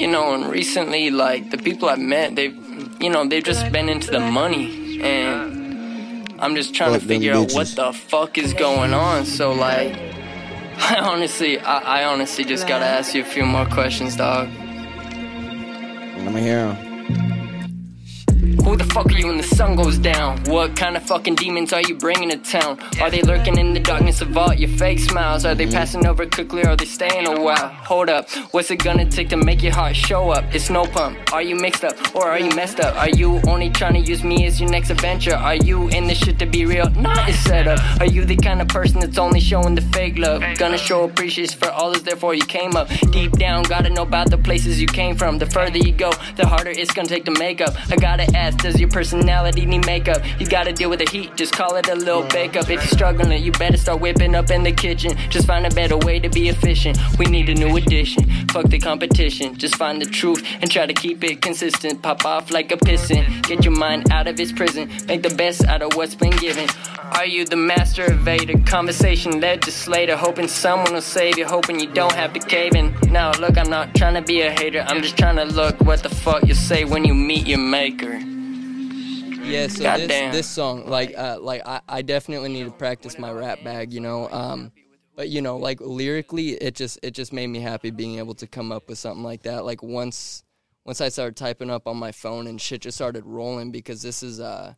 You know, and recently, like, the people I've met, they've, you know, they've just been into the money. And I'm just trying Fuck to figure out what the fuck is going on. So, like, I honestly, I, I honestly just gotta ask you a few more questions, dog. Let me hear him. Who the fuck are you when the sun goes down? What kind of fucking demons are you bringing to town? Are they lurking in the darkness of all your fake smiles? Are they passing over quickly or are they staying a while? Hold up, what's it gonna take to make your heart show up? It's no pump. Are you mixed up or are you messed up? Are you only trying to use me as your next adventure? Are you in this shit to be real? Not it's set up. Are you the kind of person that's only showing the fake love? Gonna show appreciation for all that's therefore you came up. Deep down, gotta know about the places you came from. The further you go, the harder it's gonna take to make up. I gotta does your personality need makeup? You gotta deal with the heat, just call it a little bake up. If you're struggling, you better start whipping up in the kitchen. Just find a better way to be efficient. We need a new addition. Fuck the competition. Just find the truth and try to keep it consistent. Pop off like a piston. Get your mind out of its prison. Make the best out of what's been given. Are you the master evader? Conversation legislator. Hoping someone will save you. Hoping you don't have to cave in. Now, look, I'm not trying to be a hater. I'm just trying to look what the fuck you say when you meet your maker. Yeah, so this, Goddamn. this song, like, uh, like I, I definitely need to practice my rap bag, you know. Um, but you know, like lyrically, it just it just made me happy being able to come up with something like that. Like once once I started typing up on my phone and shit just started rolling because this is uh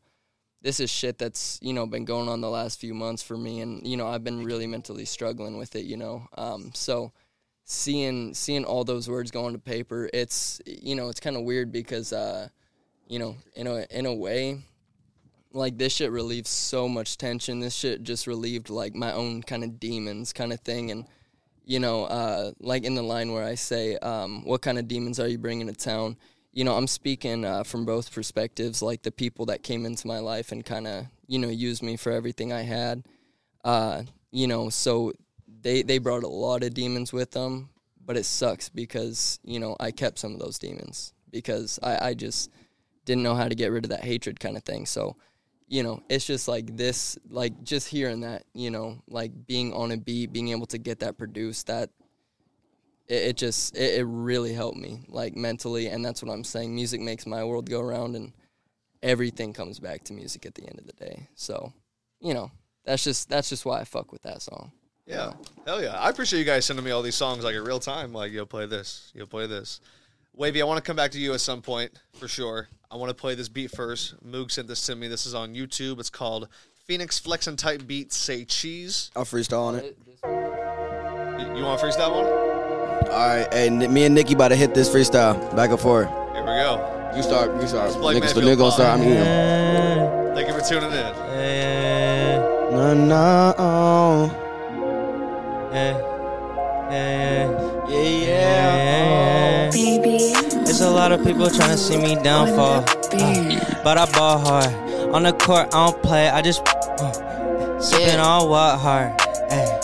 this is shit that's you know been going on the last few months for me, and you know I've been really mentally struggling with it, you know. Um, so seeing seeing all those words go onto paper, it's you know it's kind of weird because uh, you know in a in a way like this shit relieves so much tension. This shit just relieved like my own kind of demons kind of thing and you know, uh, like in the line where I say, um, "What kind of demons are you bringing to town?" You know, I'm speaking uh, from both perspectives, like the people that came into my life and kind of, you know, used me for everything I had. Uh, you know, so they they brought a lot of demons with them, but it sucks because you know I kept some of those demons because I, I just didn't know how to get rid of that hatred kind of thing. So you know, it's just like this, like just hearing that, you know, like being on a beat, being able to get that produced, that it, it just, it, it really helped me, like mentally. And that's what I'm saying. Music makes my world go around, and everything comes back to music at the end of the day. So, you know, that's just, that's just why I fuck with that song. Yeah. Hell yeah. I appreciate you guys sending me all these songs like in real time. Like, you'll play this, you'll play this. Wavy, I want to come back to you at some point for sure. I want to play this beat first. Moog sent this to me. This is on YouTube. It's called Phoenix Flex and Type Beat Say Cheese. I'll freestyle on it. You want to freestyle one? All right, hey, me and Nicky about to hit this freestyle back and forth. Here we go. You start. You start. Blake Niggas, Mayfield nigga gonna start. I'm eating. Thank you for tuning in. No, no. Uh-uh. Yeah, Yeah, yeah. There's uh-uh. A lot of people trying to see me downfall. Uh, but I ball hard. On the court, I don't play. I just uh, sipping on what hard. Hey.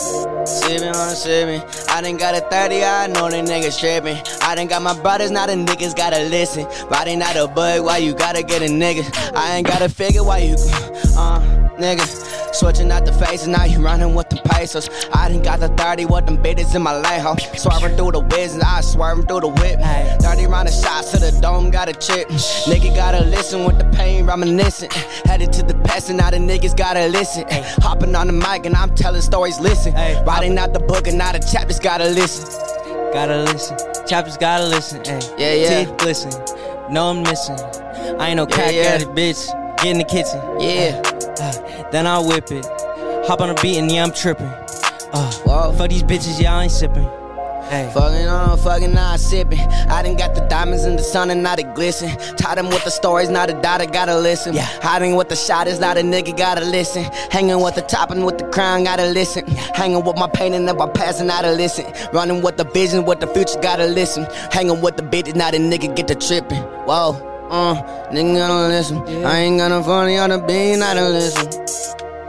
Sippin' on sippin'. I done got a 30, I know the niggas trippin'. I done got my brothers, now the niggas gotta listen. Riding out a bug, why you gotta get a nigga? I ain't gotta figure why you, uh, nigga. Switching out the faces, now you running with the pesos. I done got the 30 with them bitches in my lane, ho. Swerving through the whiz and I swerving through the whip. 30 round of shots to the dome, got a chip. Nigga gotta listen with the pain reminiscent. Headed to the past and now the niggas gotta listen. Hopping on the mic and I'm telling stories, listen. Writing out the book and now the chapters gotta listen. Gotta listen. Choppers gotta listen. Ay. Yeah, yeah. Teeth listen. No, I'm missing. I ain't no yeah. addict, bitch. Get in the kitchen. Yeah. Uh, then I'll whip it. Hop on the beat and yeah, I'm tripping. Uh, Whoa. fuck these bitches, y'all ain't sipping. Hey. Fucking on, fucking not sipping. I done got the diamonds in the sun and now they glisten. Tied them with the stories, now the daughter gotta listen. Yeah. Hiding with the shot is now the nigga gotta listen. Hanging with the top and with the crown, gotta listen. Hanging with my pain and then my passing, gotta listen. Running with the vision, with the future, gotta listen. Hanging with the bitches, now the nigga get the tripping. Whoa, uh, nigga gotta listen. I ain't gonna funny on the bean, I don't listen.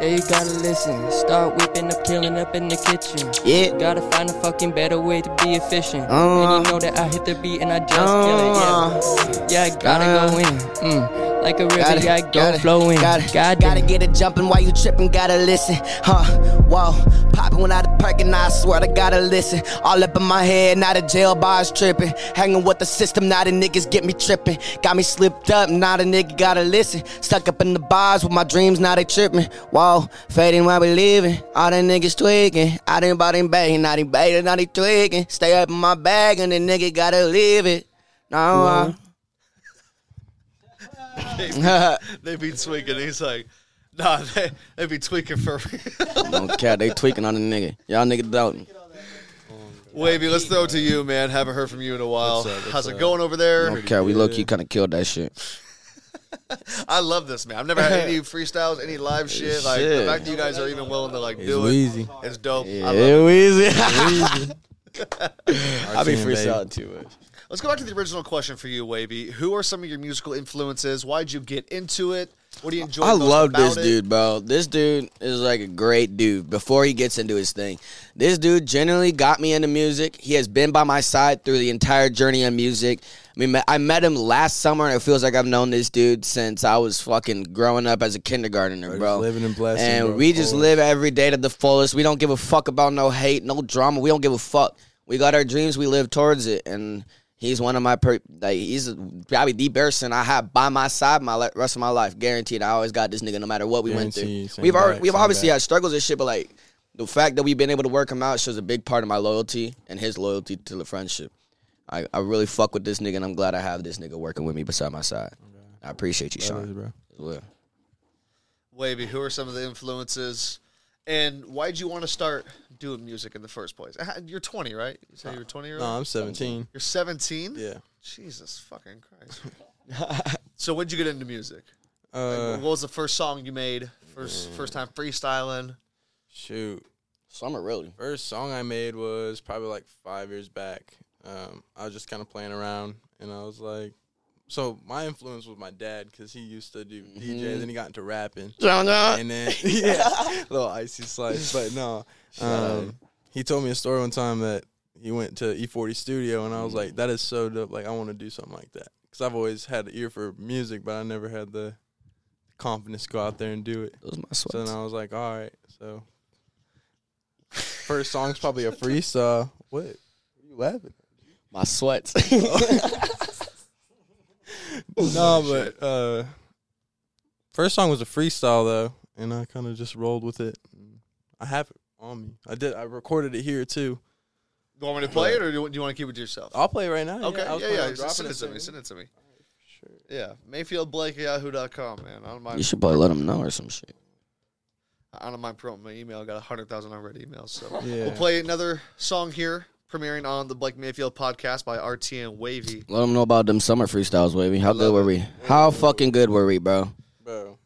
Yeah, you gotta listen. Start whipping up, killing up in the kitchen. Yeah. Gotta find a fucking better way to be efficient. Uh. and you know that I hit the beat and I just Uh. kill it. Yeah, yeah, I gotta Uh. go in. Mm. Like a river, Gotta, yeah, I go gotta, flow in. Gotta, gotta get it jumping while you tripping, gotta listen. Huh, whoa. Popping without a perk and I swear I gotta listen. All up in my head, now the jail bars tripping. Hanging with the system, now the niggas get me tripping. Got me slipped up, now the nigga gotta listen. Stuck up in the bars with my dreams, now they tripping. Whoa, fading while we leaving. All the niggas tweaking. I done bought him back, now they baiting, now they tweaking. Stay up in my bag and the nigga gotta leave it. No, uh, they, be, they be tweaking. He's like, nah, they, they be tweaking for me. Don't care, they tweaking on the nigga. Y'all nigga doubt me. Wavy, let's throw it to you, man. Haven't heard from you in a while. What's up, what's How's it up? going over there? Don't care, we low key kind of killed that shit. I love this, man. I've never had any freestyles, any live shit. Like the fact that you guys are even willing to like It's do Wheezy. it, it's dope. I love Yeah, it. Wheezy. I be team, freestyling too much. Let's go back to the original question for you, Wavy. Who are some of your musical influences? Why'd you get into it? What do you enjoy? I most love about this it? dude, bro. This dude is like a great dude. Before he gets into his thing, this dude genuinely got me into music. He has been by my side through the entire journey of music. I mean, I met him last summer, and it feels like I've known this dude since I was fucking growing up as a kindergartner, Bro, bro. living and blessing, and bro, we just full. live every day to the fullest. We don't give a fuck about no hate, no drama. We don't give a fuck. We got our dreams. We live towards it, and he's one of my per- like he's probably the person I have by my side my le- rest of my life, guaranteed. I always got this nigga no matter what we went through. We've already, back, we've obviously back. had struggles and shit, but like the fact that we've been able to work him out shows a big part of my loyalty and his loyalty to the friendship. I, I really fuck with this nigga, and I'm glad I have this nigga working with me beside my side. I appreciate you, Brothers, Sean. bro. Wavy, who are some of the influences? And why'd you want to start doing music in the first place? Uh, You're 20, right? You say you're 20 year No. I'm 17. You're 17? Yeah. Jesus fucking Christ. so when'd you get into music? Like, Uh, what was the first song you made? First first time freestyling? shoot. Summer really. First song I made was probably like five years back. Um, I was just kind of playing around, and I was like, so my influence was my dad because he used to do DJ, then he got into rapping, and then yeah, little icy slice. But no, um, he told me a story one time that he went to E40 Studio, and I was like, that is so dope. Like I want to do something like that because I've always had an ear for music, but I never had the confidence to go out there and do it. Those my So then I was like, all right. So first song's probably a freestyle. What? What are you laughing? My sweats. No, but uh, first song was a freestyle though, and I kind of just rolled with it. I have it on me. I did. I recorded it here too. You want me to play it, or do you, do you want to keep it to yourself? I'll play it right now. Okay, I was yeah, yeah. on Just dropping Send it to me. soon. Send it to me. Sure. Yeah, Mayfield Blake at yahoo.com, man. I don't mind. you should probably let him know or some shit. I don't mind promoting my email. I got hundred thousand unread emails. So Yeah. we'll play another song here, premiering on the Blake Mayfield podcast by RTN Wavyy. Let them know about them summer freestyles, Wavy. How good were we? How fucking good were we, bro? Bro.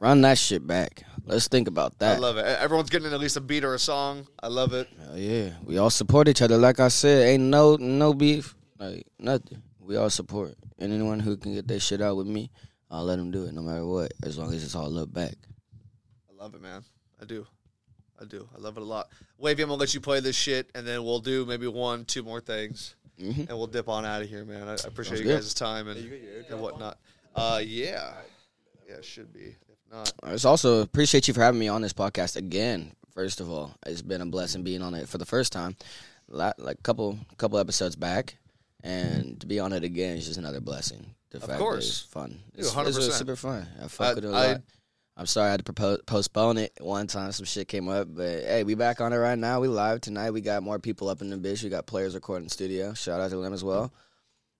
Run that shit back. Let's think about that. I love it. Everyone's getting at least a beat or a song. I love it. Hell yeah, we all support each other. Like I said, ain't no no beef, like nothing. We all support. And anyone who can get their shit out with me, I'll let them do it, no matter what, as long as it's all love back. I love it, man. I do. I do. I love it a lot. Wavy, I'm gonna let you play this shit, and then we'll do maybe one, two more things, Mhm. and we'll dip on out of here, man. I, I appreciate Sounds you good. guys' time and, and whatnot. Uh, yeah, yeah, it should be. If not, I just also appreciate you for having me on this podcast again. First of all, it's been a blessing being on it for the first time, La- like couple couple episodes back, and to be on it again is just another blessing. The Of fact that course. it's fun. Dude, It's, it's 100%. super fun. I fuck I- with it a I- lot. I'm sorry I had to propose, postpone it one time. Some shit came up, but hey, we back on it right now. We live tonight. We got more people up in the bitch. We got players recording studio. Shout out to them as well.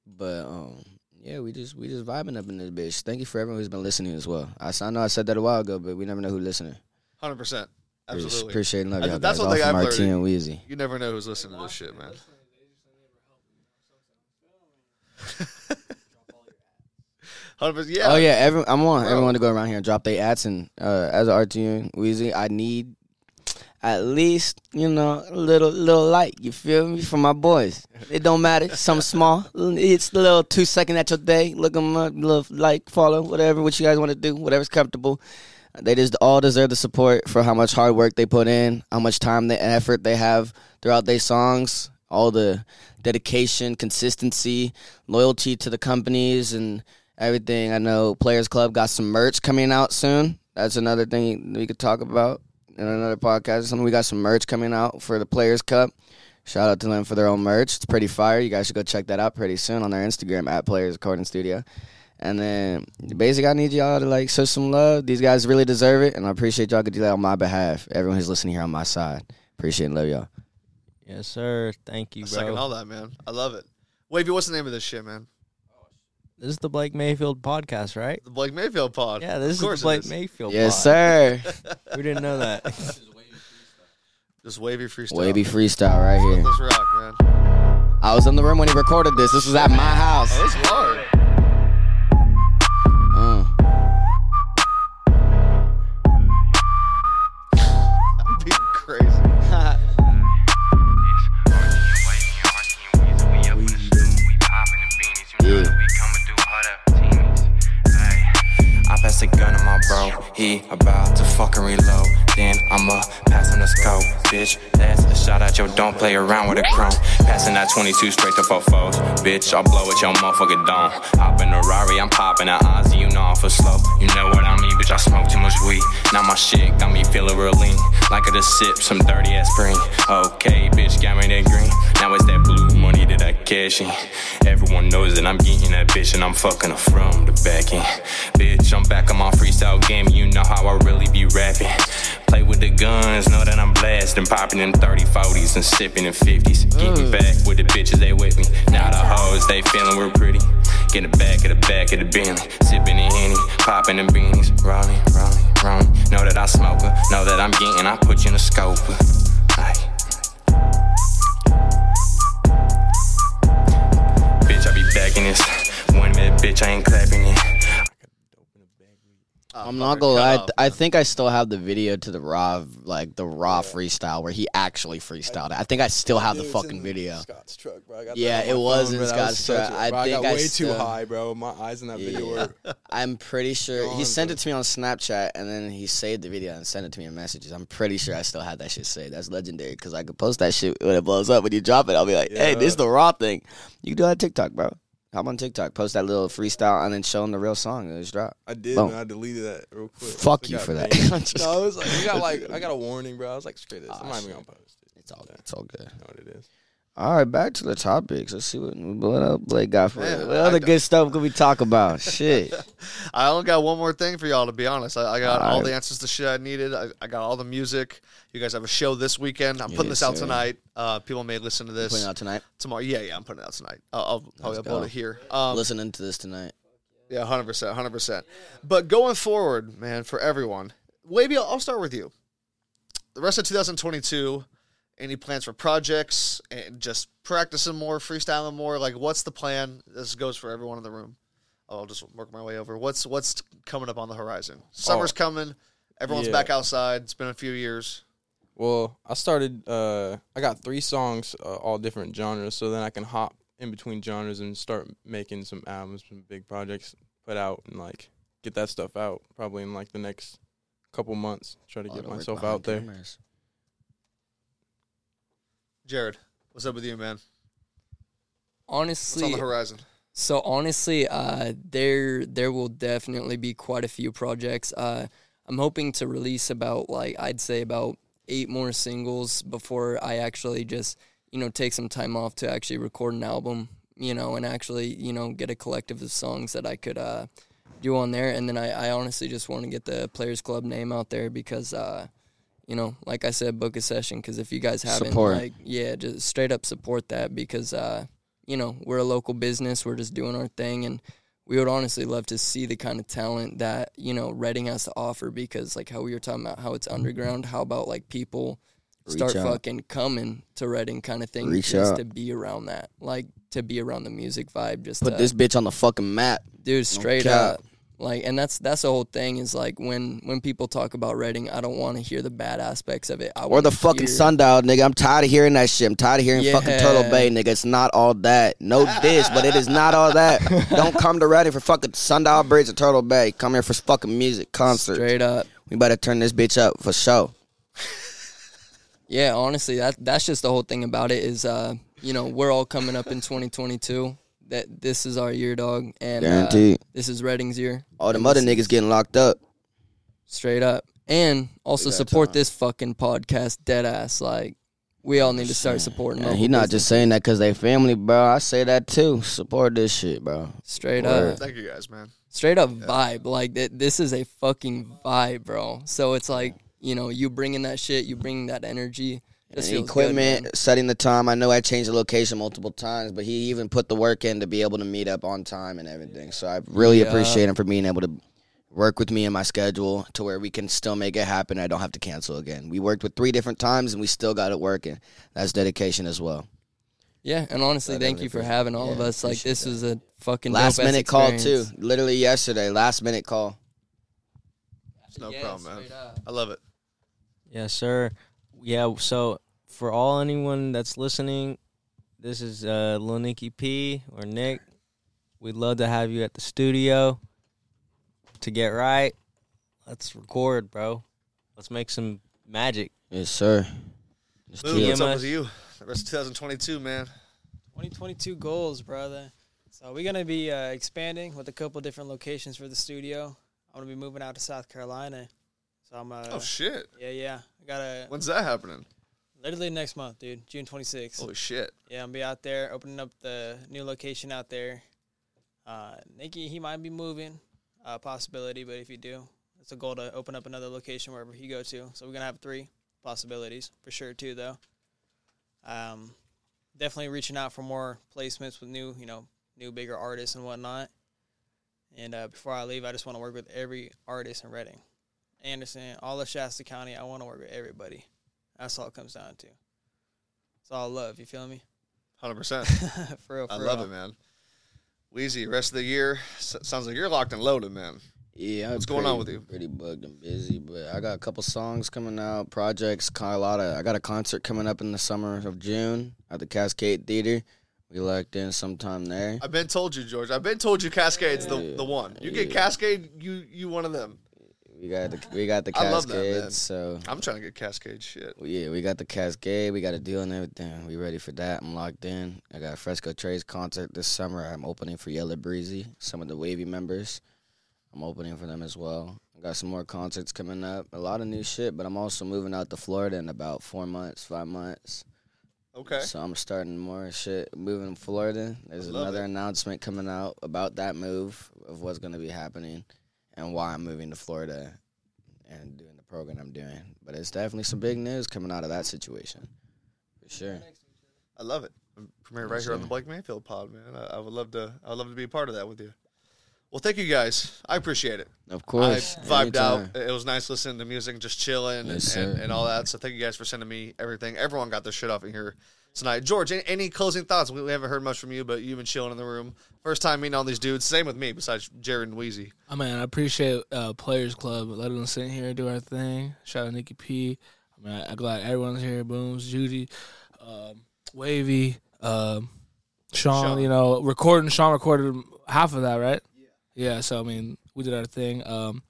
But um, yeah, we just we just vibing up in this bitch. Thank you for everyone who's been listening as well. I, s- I know I said that a while ago, but we never know who's listening. hundred percent, Appreciate- absolutely. Appreciate and love I- y'all that's guys. one All thing I've RT learned. and Wheezy. You never know who's listening to this shit, man. Hundred percent. Yeah. Oh yeah, every, I want Bro. everyone to go around here and drop their ads. And uh, as an RTN Wheezy, I need at least you know a little little like you feel me For my boys. It don't matter, something small. It's the little two second at your day. Look them up, little like, follow, whatever. What you guys want to do, whatever's comfortable. They just all deserve the support for how much hard work they put in, how much time and effort they have throughout their songs, all the dedication, consistency, loyalty to the companies, and everything. I know Players Club got some merch coming out soon. That's another thing we could talk about in another podcast. Something we got some merch coming out for the Players Club. Shout out to them for their own merch. It's pretty fire. You guys should go check that out pretty soon on their Instagram at Players Recording Studio. And then basically, I need y'all to like show some love. These guys really deserve it, and I appreciate y'all could do that on my behalf. Everyone who's listening here on my side, appreciate and love y'all. Yes, sir. Thank you, I second all that, man. I love it. Wavy, what's the name of this shit, man? This is the Blake Mayfield podcast, right? The Blake Mayfield pod. Yeah, this of is course the Blake it is. Mayfield. Yes, pod. sir. We didn't know that. Just wavy freestyle. Wavy freestyle right here. Let here. this rock, man. I was in the room when he recorded this. This was at my house. Oh, this is hard. About to fucking reload. Then I'ma pass on the scope. Bitch, that's a shot at yo'. don't play around with a chrome. Passing that 22 straight to four foes. Bitch, I'll blow at your motherfucking dome. Hop in a Rari, I'm popping that Ozzy, you know I'm for slow. You know what I mean, bitch, I smoke too much weed. Now my shit got me feeling real lean. Like I just sip some dirty ass spring. Okay, bitch, got me that green. Now it's that blue money that I cash in. Everyone knows that I'm getting that bitch and I'm fucking her from the back end. Bitch, I'm back on my freestyle game. You know how I really be rapping. Play with the guns, know that I'm blasting, popping in 30 40s and sipping in 50s. Getting back with the bitches, they with me. Now the hoes, they feeling real pretty. Getting back of the back of the Bentley. Sipping in Henny, popping in beanies. Rolling, rolling, rolling. Know that I smoke her. Know that I'm getting, I put you in a scope. Aye. Bitch, I be back in this. One minute, bitch, I ain't clapping it. Oh, I'm not gonna lie. I, I think I still have the video to the raw, like the raw freestyle where he actually freestyled it. I think I still have the fucking video. Scott's truck, bro. I got Yeah, it was phone, in bro. That was Scott's truck. I bro, think got I way too still- high, bro. My eyes in that video Yeah. were. I'm pretty sure he sent bro. it to me on Snapchat and then he saved the video and sent it to me in messages. I'm pretty sure I still have that shit saved. That's legendary because I could post that shit when it blows up. When you drop it, I'll be like, "Hey, this is the raw thing." You can do that on TikTok, bro. Hop on TikTok, post that little freestyle, and then show them the real song. And just drop. I did, Boom. man. I deleted that real quick. Fuck you for that. I'm no, it was like you got like I got a warning, bro. I was like, screw this. I'm Ah, not even shit. gonna post it. It's all good. It's all good. You know what it is. All right, back to the topics. Let's see what what else Blake got for Man. What other good stuff could we talk about? Shit. I only got one more thing for y'all to be honest. I, I got All all right. the answers to shit I needed. I, I got all the music. You guys have a show this weekend. I'm putting Yes, this out sir. tonight. Uh, people may listen to this Putting it out tonight. tomorrow. Yeah, yeah, I'm putting it out tonight. I'll, I'll probably Let's upload go. it here. Um, Listening to this tonight. Yeah, hundred percent, hundred percent. But going forward, man, for everyone, Wavy, I'll I'll start with you. the rest of 2022, any plans for projects and just practicing more, freestyling more? Like, what's the plan? This goes for everyone in the room. I'll just work my way over. What's what's coming up on the horizon? Summer's coming. Everyone's Yeah. back outside. It's been a few years. Well, I started. Uh, I got three songs, uh, all different genres, so then I can hop in between genres and start making some albums, some big projects, put out and like get that stuff out. Probably in like the next couple months. Try to Lot get myself behind out there. cameras. Jared, what's up with you, man? What's Honestly, on the horizon? So honestly, uh, there there will definitely be quite a few projects. Uh, I'm hoping to release about like I'd say about eight more singles before I actually just you know take some time off to actually record an album. You know, and actually you know get a collective of songs that I could uh, do on there. And then I, I honestly just want to get the Players Club name out there because. Uh, you know, like I said, book a session because if you guys haven't, Support. like, yeah, just straight up support that because, uh, you know, we're a local business. We're just doing our thing, and we would honestly love to see the kind of talent that you know Redding has to offer. Because like how we were talking about how it's underground, how about like people Reach start out. fucking coming to Redding, kind of thing, Reach just out. to be around that, like to be around the music vibe. Just Put to, this bitch on the fucking map. dude straight cap. up like and that's that's the whole thing is like when when people talk about Redding, i don't want to hear the bad aspects of it I or the fucking hear, sundial, nigga. I'm tired of hearing that shit. I'm tired of hearing fucking Turtle Bay, nigga. It's not all that. No diss, but it is not all that. Don't come to Redding for fucking Sundial Bridge or Turtle Bay. Come here for fucking music, concert. straight up We better turn this bitch up for sure. yeah honestly that that's just the whole thing about it is uh you know we're all coming up in 2022 that this is our year dog and uh, this is Redding's year All them and other niggas getting locked up. straight up and also support time. this fucking podcast dead ass like we all need to start supporting And local he not just saying that because they family, bro. I say that too. Support this shit, bro. straight Word. up Thank you guys, man. straight up vibe. Like th- this is a fucking vibe, bro. So it's like you know you bringing that shit, you bringing that energy. Just And equipment, good, setting the time. I know I changed the location multiple times, but he even put the work in to be able to meet up on time and everything. So I really Yeah. appreciate him for being able to work with me in my schedule to where we can still make it happen. I don't have to cancel again. We worked with three different times and we still got it working. That's dedication as well. Yeah, and honestly, I thank you for having all of us. Like this that. was a fucking Last dope-ass minute call too. Literally yesterday. Last minute call. It's no Yeah, problem, man. I love it. Yes, sir. Yeah, so for all anyone that's listening, this is uh Lil Nicky P or Nick. We'd love to have you at the studio to get right. Let's record, bro. Let's make some magic. Yes, sir. Just Lou, what's up TMS. with you? The rest of 2022, man. 2022 goals, brother. So we're gonna be uh, expanding with a couple different locations for the studio. I'm gonna be moving out to South Carolina. So I'm uh, oh shit. yeah, yeah. I got to When's that happening? literally next month, dude. June 26th. Holy shit. Yeah, I'm gonna be out there opening up the new location out there. Uh, Nicky, he might be moving, uh, possibility, but if you do, it's a goal to open up another location wherever he go to. So we're gonna have three possibilities for sure too, though. Um, definitely reaching out for more placements with new, you know, new bigger artists and whatnot. And uh, before I leave, I just want to work with every artist in Redding, Anderson, all of Shasta County. I want to work with everybody. That's all it comes down to. It's all love. You feel me? 100%. for real. For I real. love it, man. Wheezy, rest of the year. Sounds like you're locked and loaded, man. Yeah, I'm What's going on with you? Pretty bugged and busy, but I got a couple songs coming out, projects. Got a lot of. I got a concert coming up in the summer of June at the Cascade Theater. We locked in sometime there. I've been told you, George. I've been told you Cascade's the, Yeah. the one. You get Cascade, you you one of them. We got the we got the that, Cascade. so I'm trying to get Cascade shit. yeah, we got the Cascade. We got a deal and everything. We ready for that. I'm locked in. I got a Fresco Trades concert this summer. I'm opening for Yella Beezy, some of the Wavy members. I'm opening for them as well. I got some more concerts coming up. A lot of new shit, but I'm also moving out to Florida in about four months, five months. Okay. So I'm starting more shit moving to Florida. There's another it. announcement coming out about that move of what's going to be happening and why I'm moving to Florida and doing the program I'm doing. But it's definitely some big news coming out of that situation. For sure. I love it. Premiere right here on the Blake Mayfield pod, man. I, I would love to. I would love to be a part of that with you. Well, thank you guys. I appreciate it. Of course. I vibed anytime. out. It was nice listening to music, just chilling and, Yes, and, sir. and all that. So thank you guys for sending me everything. Everyone got their shit off in here tonight. George, any, any closing thoughts? We, we haven't heard much from you, but you've been chilling in the room. First time meeting all these dudes. Same with me, besides Jared and Wheezy. I mean, I appreciate uh, Players Club letting us sit here and do our thing. Shout out Nicky P. I mean, I, I'm glad everyone's here. Booms, Judy, um, Wavy, um, Sean, Sean. You know, recording. Sean recorded half of that, right? Yeah. So I mean, we did our thing. Um,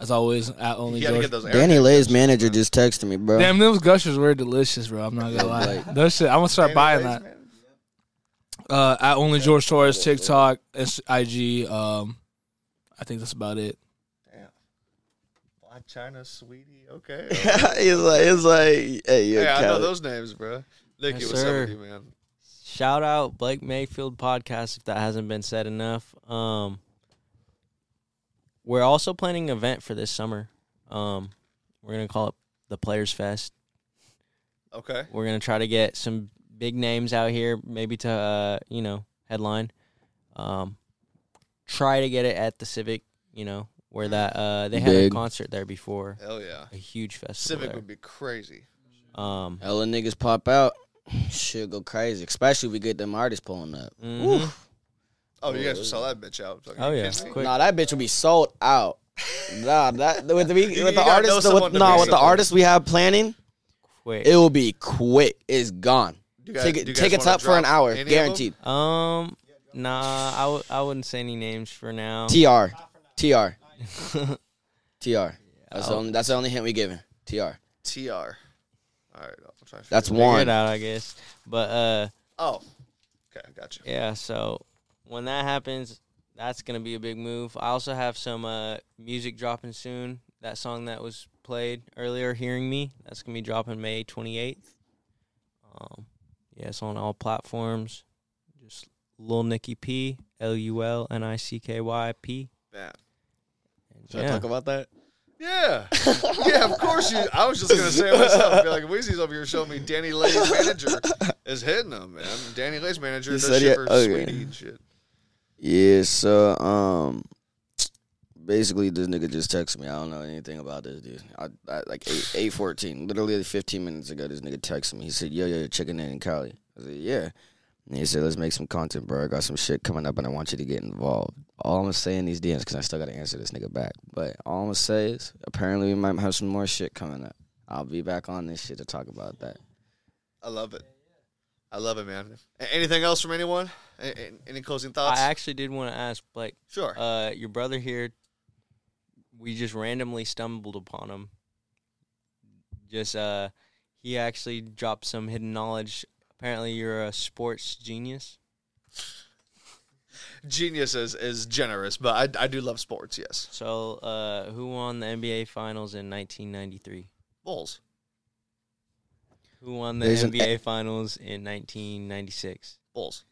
as always, at only You gotta George. get those air Danny gushers, Lay's man. manager just texted me, bro. Damn, those gushers were delicious, bro. I'm not gonna lie. Like- Those shit. I'm gonna start Danny buying Lay's, that. man. Uh, at only George Torres, TikTok, S- IG. Um, I think that's about it. Damn. Black China, sweetie. Okay. he's like, he's like, hey, you're yeah, I know those names, bro. Nicky, Yes, what's up with you, man? Shout out Blake Mayfield podcast if that hasn't been said enough. Um, we're also planning an event for this summer. Um, we're gonna call it the Players Fest. Okay. We're gonna try to get some big names out here, maybe to uh, you know headline. Um, try to get it at the Civic, you know, where that uh they had Big. a concert there before, Hell yeah. a huge festival. Civic there. would be crazy. Um, Hella niggas pop out. Shit go crazy, especially if we get them artists pulling up. mhm. Oh, you guys will sell that bitch out. Fucking Oh, yeah. kidding me? Quick. Nah, that bitch will be sold out. nah, that with the, You with the gotta know artists, someone with, to nah, be with the sold. artists we have planning, Quick. it will be quick. It's gone. You guys- Ticket, do you guys tickets wanna up for an drop hour, any of them? guaranteed. Um, nah, I w- I wouldn't say any names for now. Tr, tr, tr. That's the only. That's the only hint we giving. Tr. TR. All right. I'm trying to That's figure Figure one. it out, I guess. But uh, out. Oh. Okay, I gotcha. yeah. So when that happens, that's gonna be a big move. I also have some uh music dropping soon. That song that was played earlier, "Hearing Me," that's gonna be dropping May twenty eighth. Um, yeah, it's on all platforms. Just Lil Nicky P, L U L N I C K Y P. Yeah. And Should I yeah. talk about that? Yeah. yeah, of course you. I was just going to say it myself. Be like, Wheezy's over here showing me Danny Lay's manager is hitting him, man. Danny Lay's manager You does shit yeah? for Okay. Sweetie and shit. Yeah, so um basically this nigga just texted me. I don't know anything about this dude. I, I like eight eight fourteen. Literally fifteen minutes ago this nigga texted me. He said, Yo, yo, checking in in Cali. I said, Yeah. And he said, Let's make some content, bro. I got some shit coming up and I want you to get involved. All I'm gonna say in these DMs, because I still gotta answer this nigga back. But all I'm gonna say is apparently we might have some more shit coming up. I'll be back on this shit to talk about that. I love it. I love it, man. Anything else from anyone? A- a- any closing thoughts? I actually did want to ask, Blake. sure. Uh, your brother here, we just randomly stumbled upon him. Just uh, he actually dropped some hidden knowledge. Apparently, you're a sports genius. Genius is, is generous, but I, I do love sports, yes. So, uh, who won the NBA Finals in 1993? Bulls. Who won the There's an- NBA Finals in 1996? Bulls.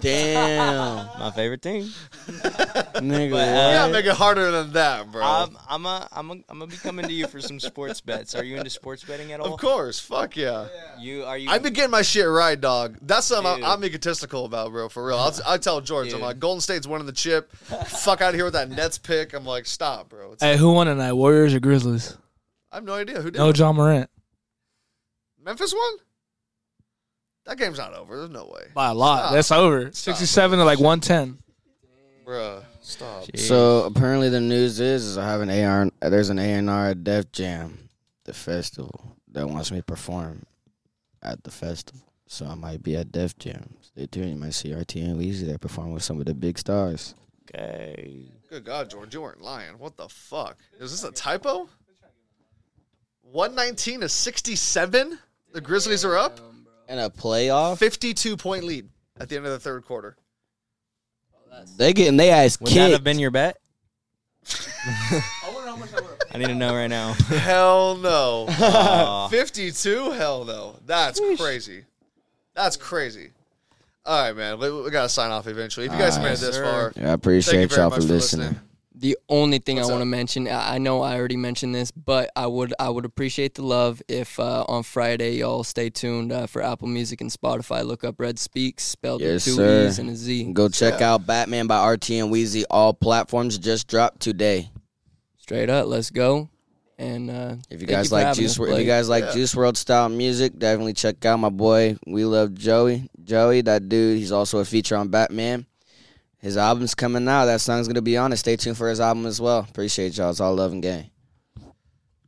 Damn. My favorite team. nigga. But, what? uh, Yeah, make it harder than that, bro. I'm I'm a, I'm a, I'm gonna be coming to you for some sports bets. Are you into sports betting at all? of course. Fuck yeah. You are you? I've been getting my shit right, dog. That's something Dude. I'm, I'm egotistical about, bro. For real. I'll, I tell George, I'm like, Golden State's winning the chip. Fuck out of here with that Nets pick. I'm like, stop, bro. It's, Hey, who won tonight? Warriors or Grizzlies? I have no idea who did. No. Ja Morant Memphis won. That game's not over. There's no way, by a lot. Stop. That's over. Sixty-seven to like one ten. Bruh. Stop. Jeez. So apparently the news is, is I have an AR. There's an A&R at Def Jam, the festival that wants me to perform at the festival. So I might be at Def Jam. Stay tuned. You might see RTN Wheezy there perform with some of the big stars. okay. Good God, George, you weren't lying. What the fuck? Is this a typo? 119 to 67? The Grizzlies are up? And a playoff, 52 point lead at the end of the third quarter. they getting they ass Would that have kicked. been your bet? I need to know right now. Hell no. Aw. 52? Hell no. That's crazy. That's crazy. All right, man. We, we got to sign off eventually. If you guys All made it this sir. far, Yeah, I thank you appreciate very y'all much for for listening. Listening. The only thing What's I want to mention, I I know I already mentioned this, but I would I would appreciate the love if uh, on Friday y'all stay tuned uh, for Apple Music and Spotify. Look up Redspeakz, spelled Yes, with two sir. e's and a z. Go check out Batman by RTN Wheezy. All platforms just dropped today. Straight up, let's go. And uh, If you guys for like Juice, us, if you guys like Yeah. Juice WRLD style music, definitely check out my boy. We love Joey. Joey, that dude, he's also a feature on Batman. His album's coming out. That song's gonna be on it. Stay tuned for his album as well. Appreciate y'all. It's all love and gang.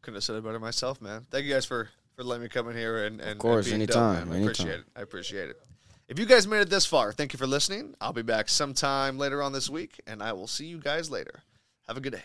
Couldn't have said it better myself, man. Thank you guys for for letting me come in here and and of course, being anytime, Dope, man. I anytime. appreciate it. I appreciate it. If you guys made it this far, thank you for listening. I'll be back sometime later on this week, and I will see you guys later. Have a good day.